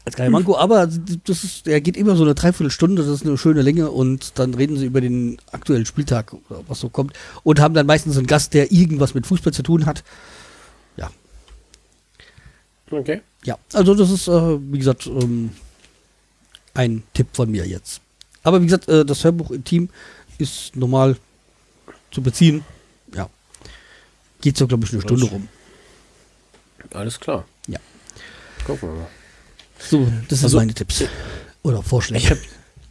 als kleiner Manko, aber das ist, der geht immer so eine Dreiviertelstunde, das ist eine schöne Länge und dann reden sie über den aktuellen Spieltag, oder was so kommt und haben dann meistens einen Gast, der irgendwas mit Fußball zu tun hat. Ja. Okay. Ja, also das ist, äh, wie gesagt, ähm, ein Tipp von mir jetzt. Aber wie gesagt, äh, das Hörbuch im Team ist normal zu beziehen. Ja. Geht so, glaube ich, eine Stunde rum. Alles klar. Ja. Gucken wir mal. So, das sind Also, meine Tipps. Oder Vorschläge. Ich habe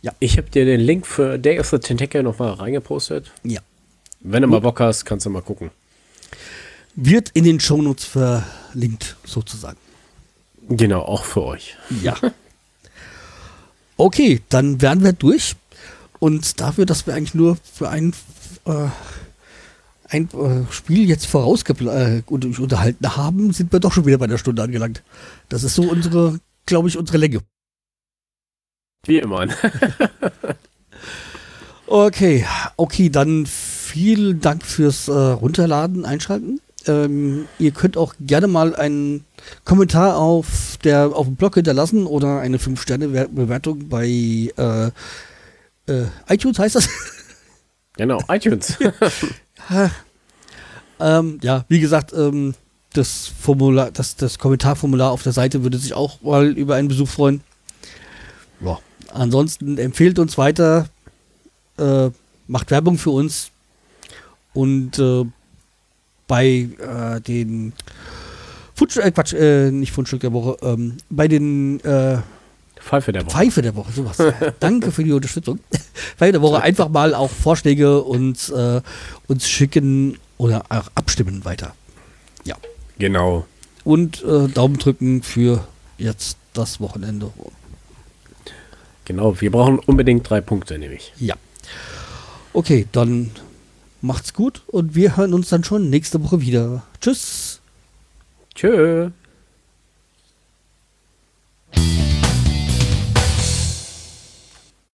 Ja. ich hab dir den Link für Day of the Tentacle nochmal reingepostet. ja. Wenn du mal Bock hast, kannst du mal gucken. Wird in den Shownotes verlinkt, sozusagen. Genau, auch für euch. Ja. Okay, dann wären wir durch. Und dafür, dass wir eigentlich nur für ein, äh, ein äh, Spiel jetzt vorausgeplant äh, und unterhalten haben, sind wir doch schon wieder bei der Stunde angelangt. Das ist so unsere, glaube ich, unsere Länge. Wie immer. Okay, okay, dann vielen Dank fürs äh, Runterladen, Einschalten. Ähm, ihr könnt auch gerne mal einen Kommentar auf der auf dem Blog hinterlassen oder eine 5-Sterne-Bewertung bei äh, äh, iTunes heißt das. genau, iTunes. ähm, ja, wie gesagt, ähm, das Formular, das, das Kommentarformular auf der Seite würde sich auch mal über einen Besuch freuen. Ja. Ansonsten empfehlt uns weiter, äh, macht Werbung für uns und äh, bei äh, den Fundstück, äh, Quatsch, äh, nicht Fundstück der Woche, ähm, bei den äh, Pfeife der Woche. Pfeife der Woche, sowas. Danke für die Unterstützung. Pfeife der Woche einfach mal auch Vorschläge und äh, uns schicken oder auch abstimmen weiter. Ja. Genau. Und äh, Daumen drücken für jetzt das Wochenende. Genau, wir brauchen unbedingt drei Punkte, nämlich. Ja. Okay, dann macht's gut und wir hören uns dann schon nächste Woche wieder. Tschüss. Tschö.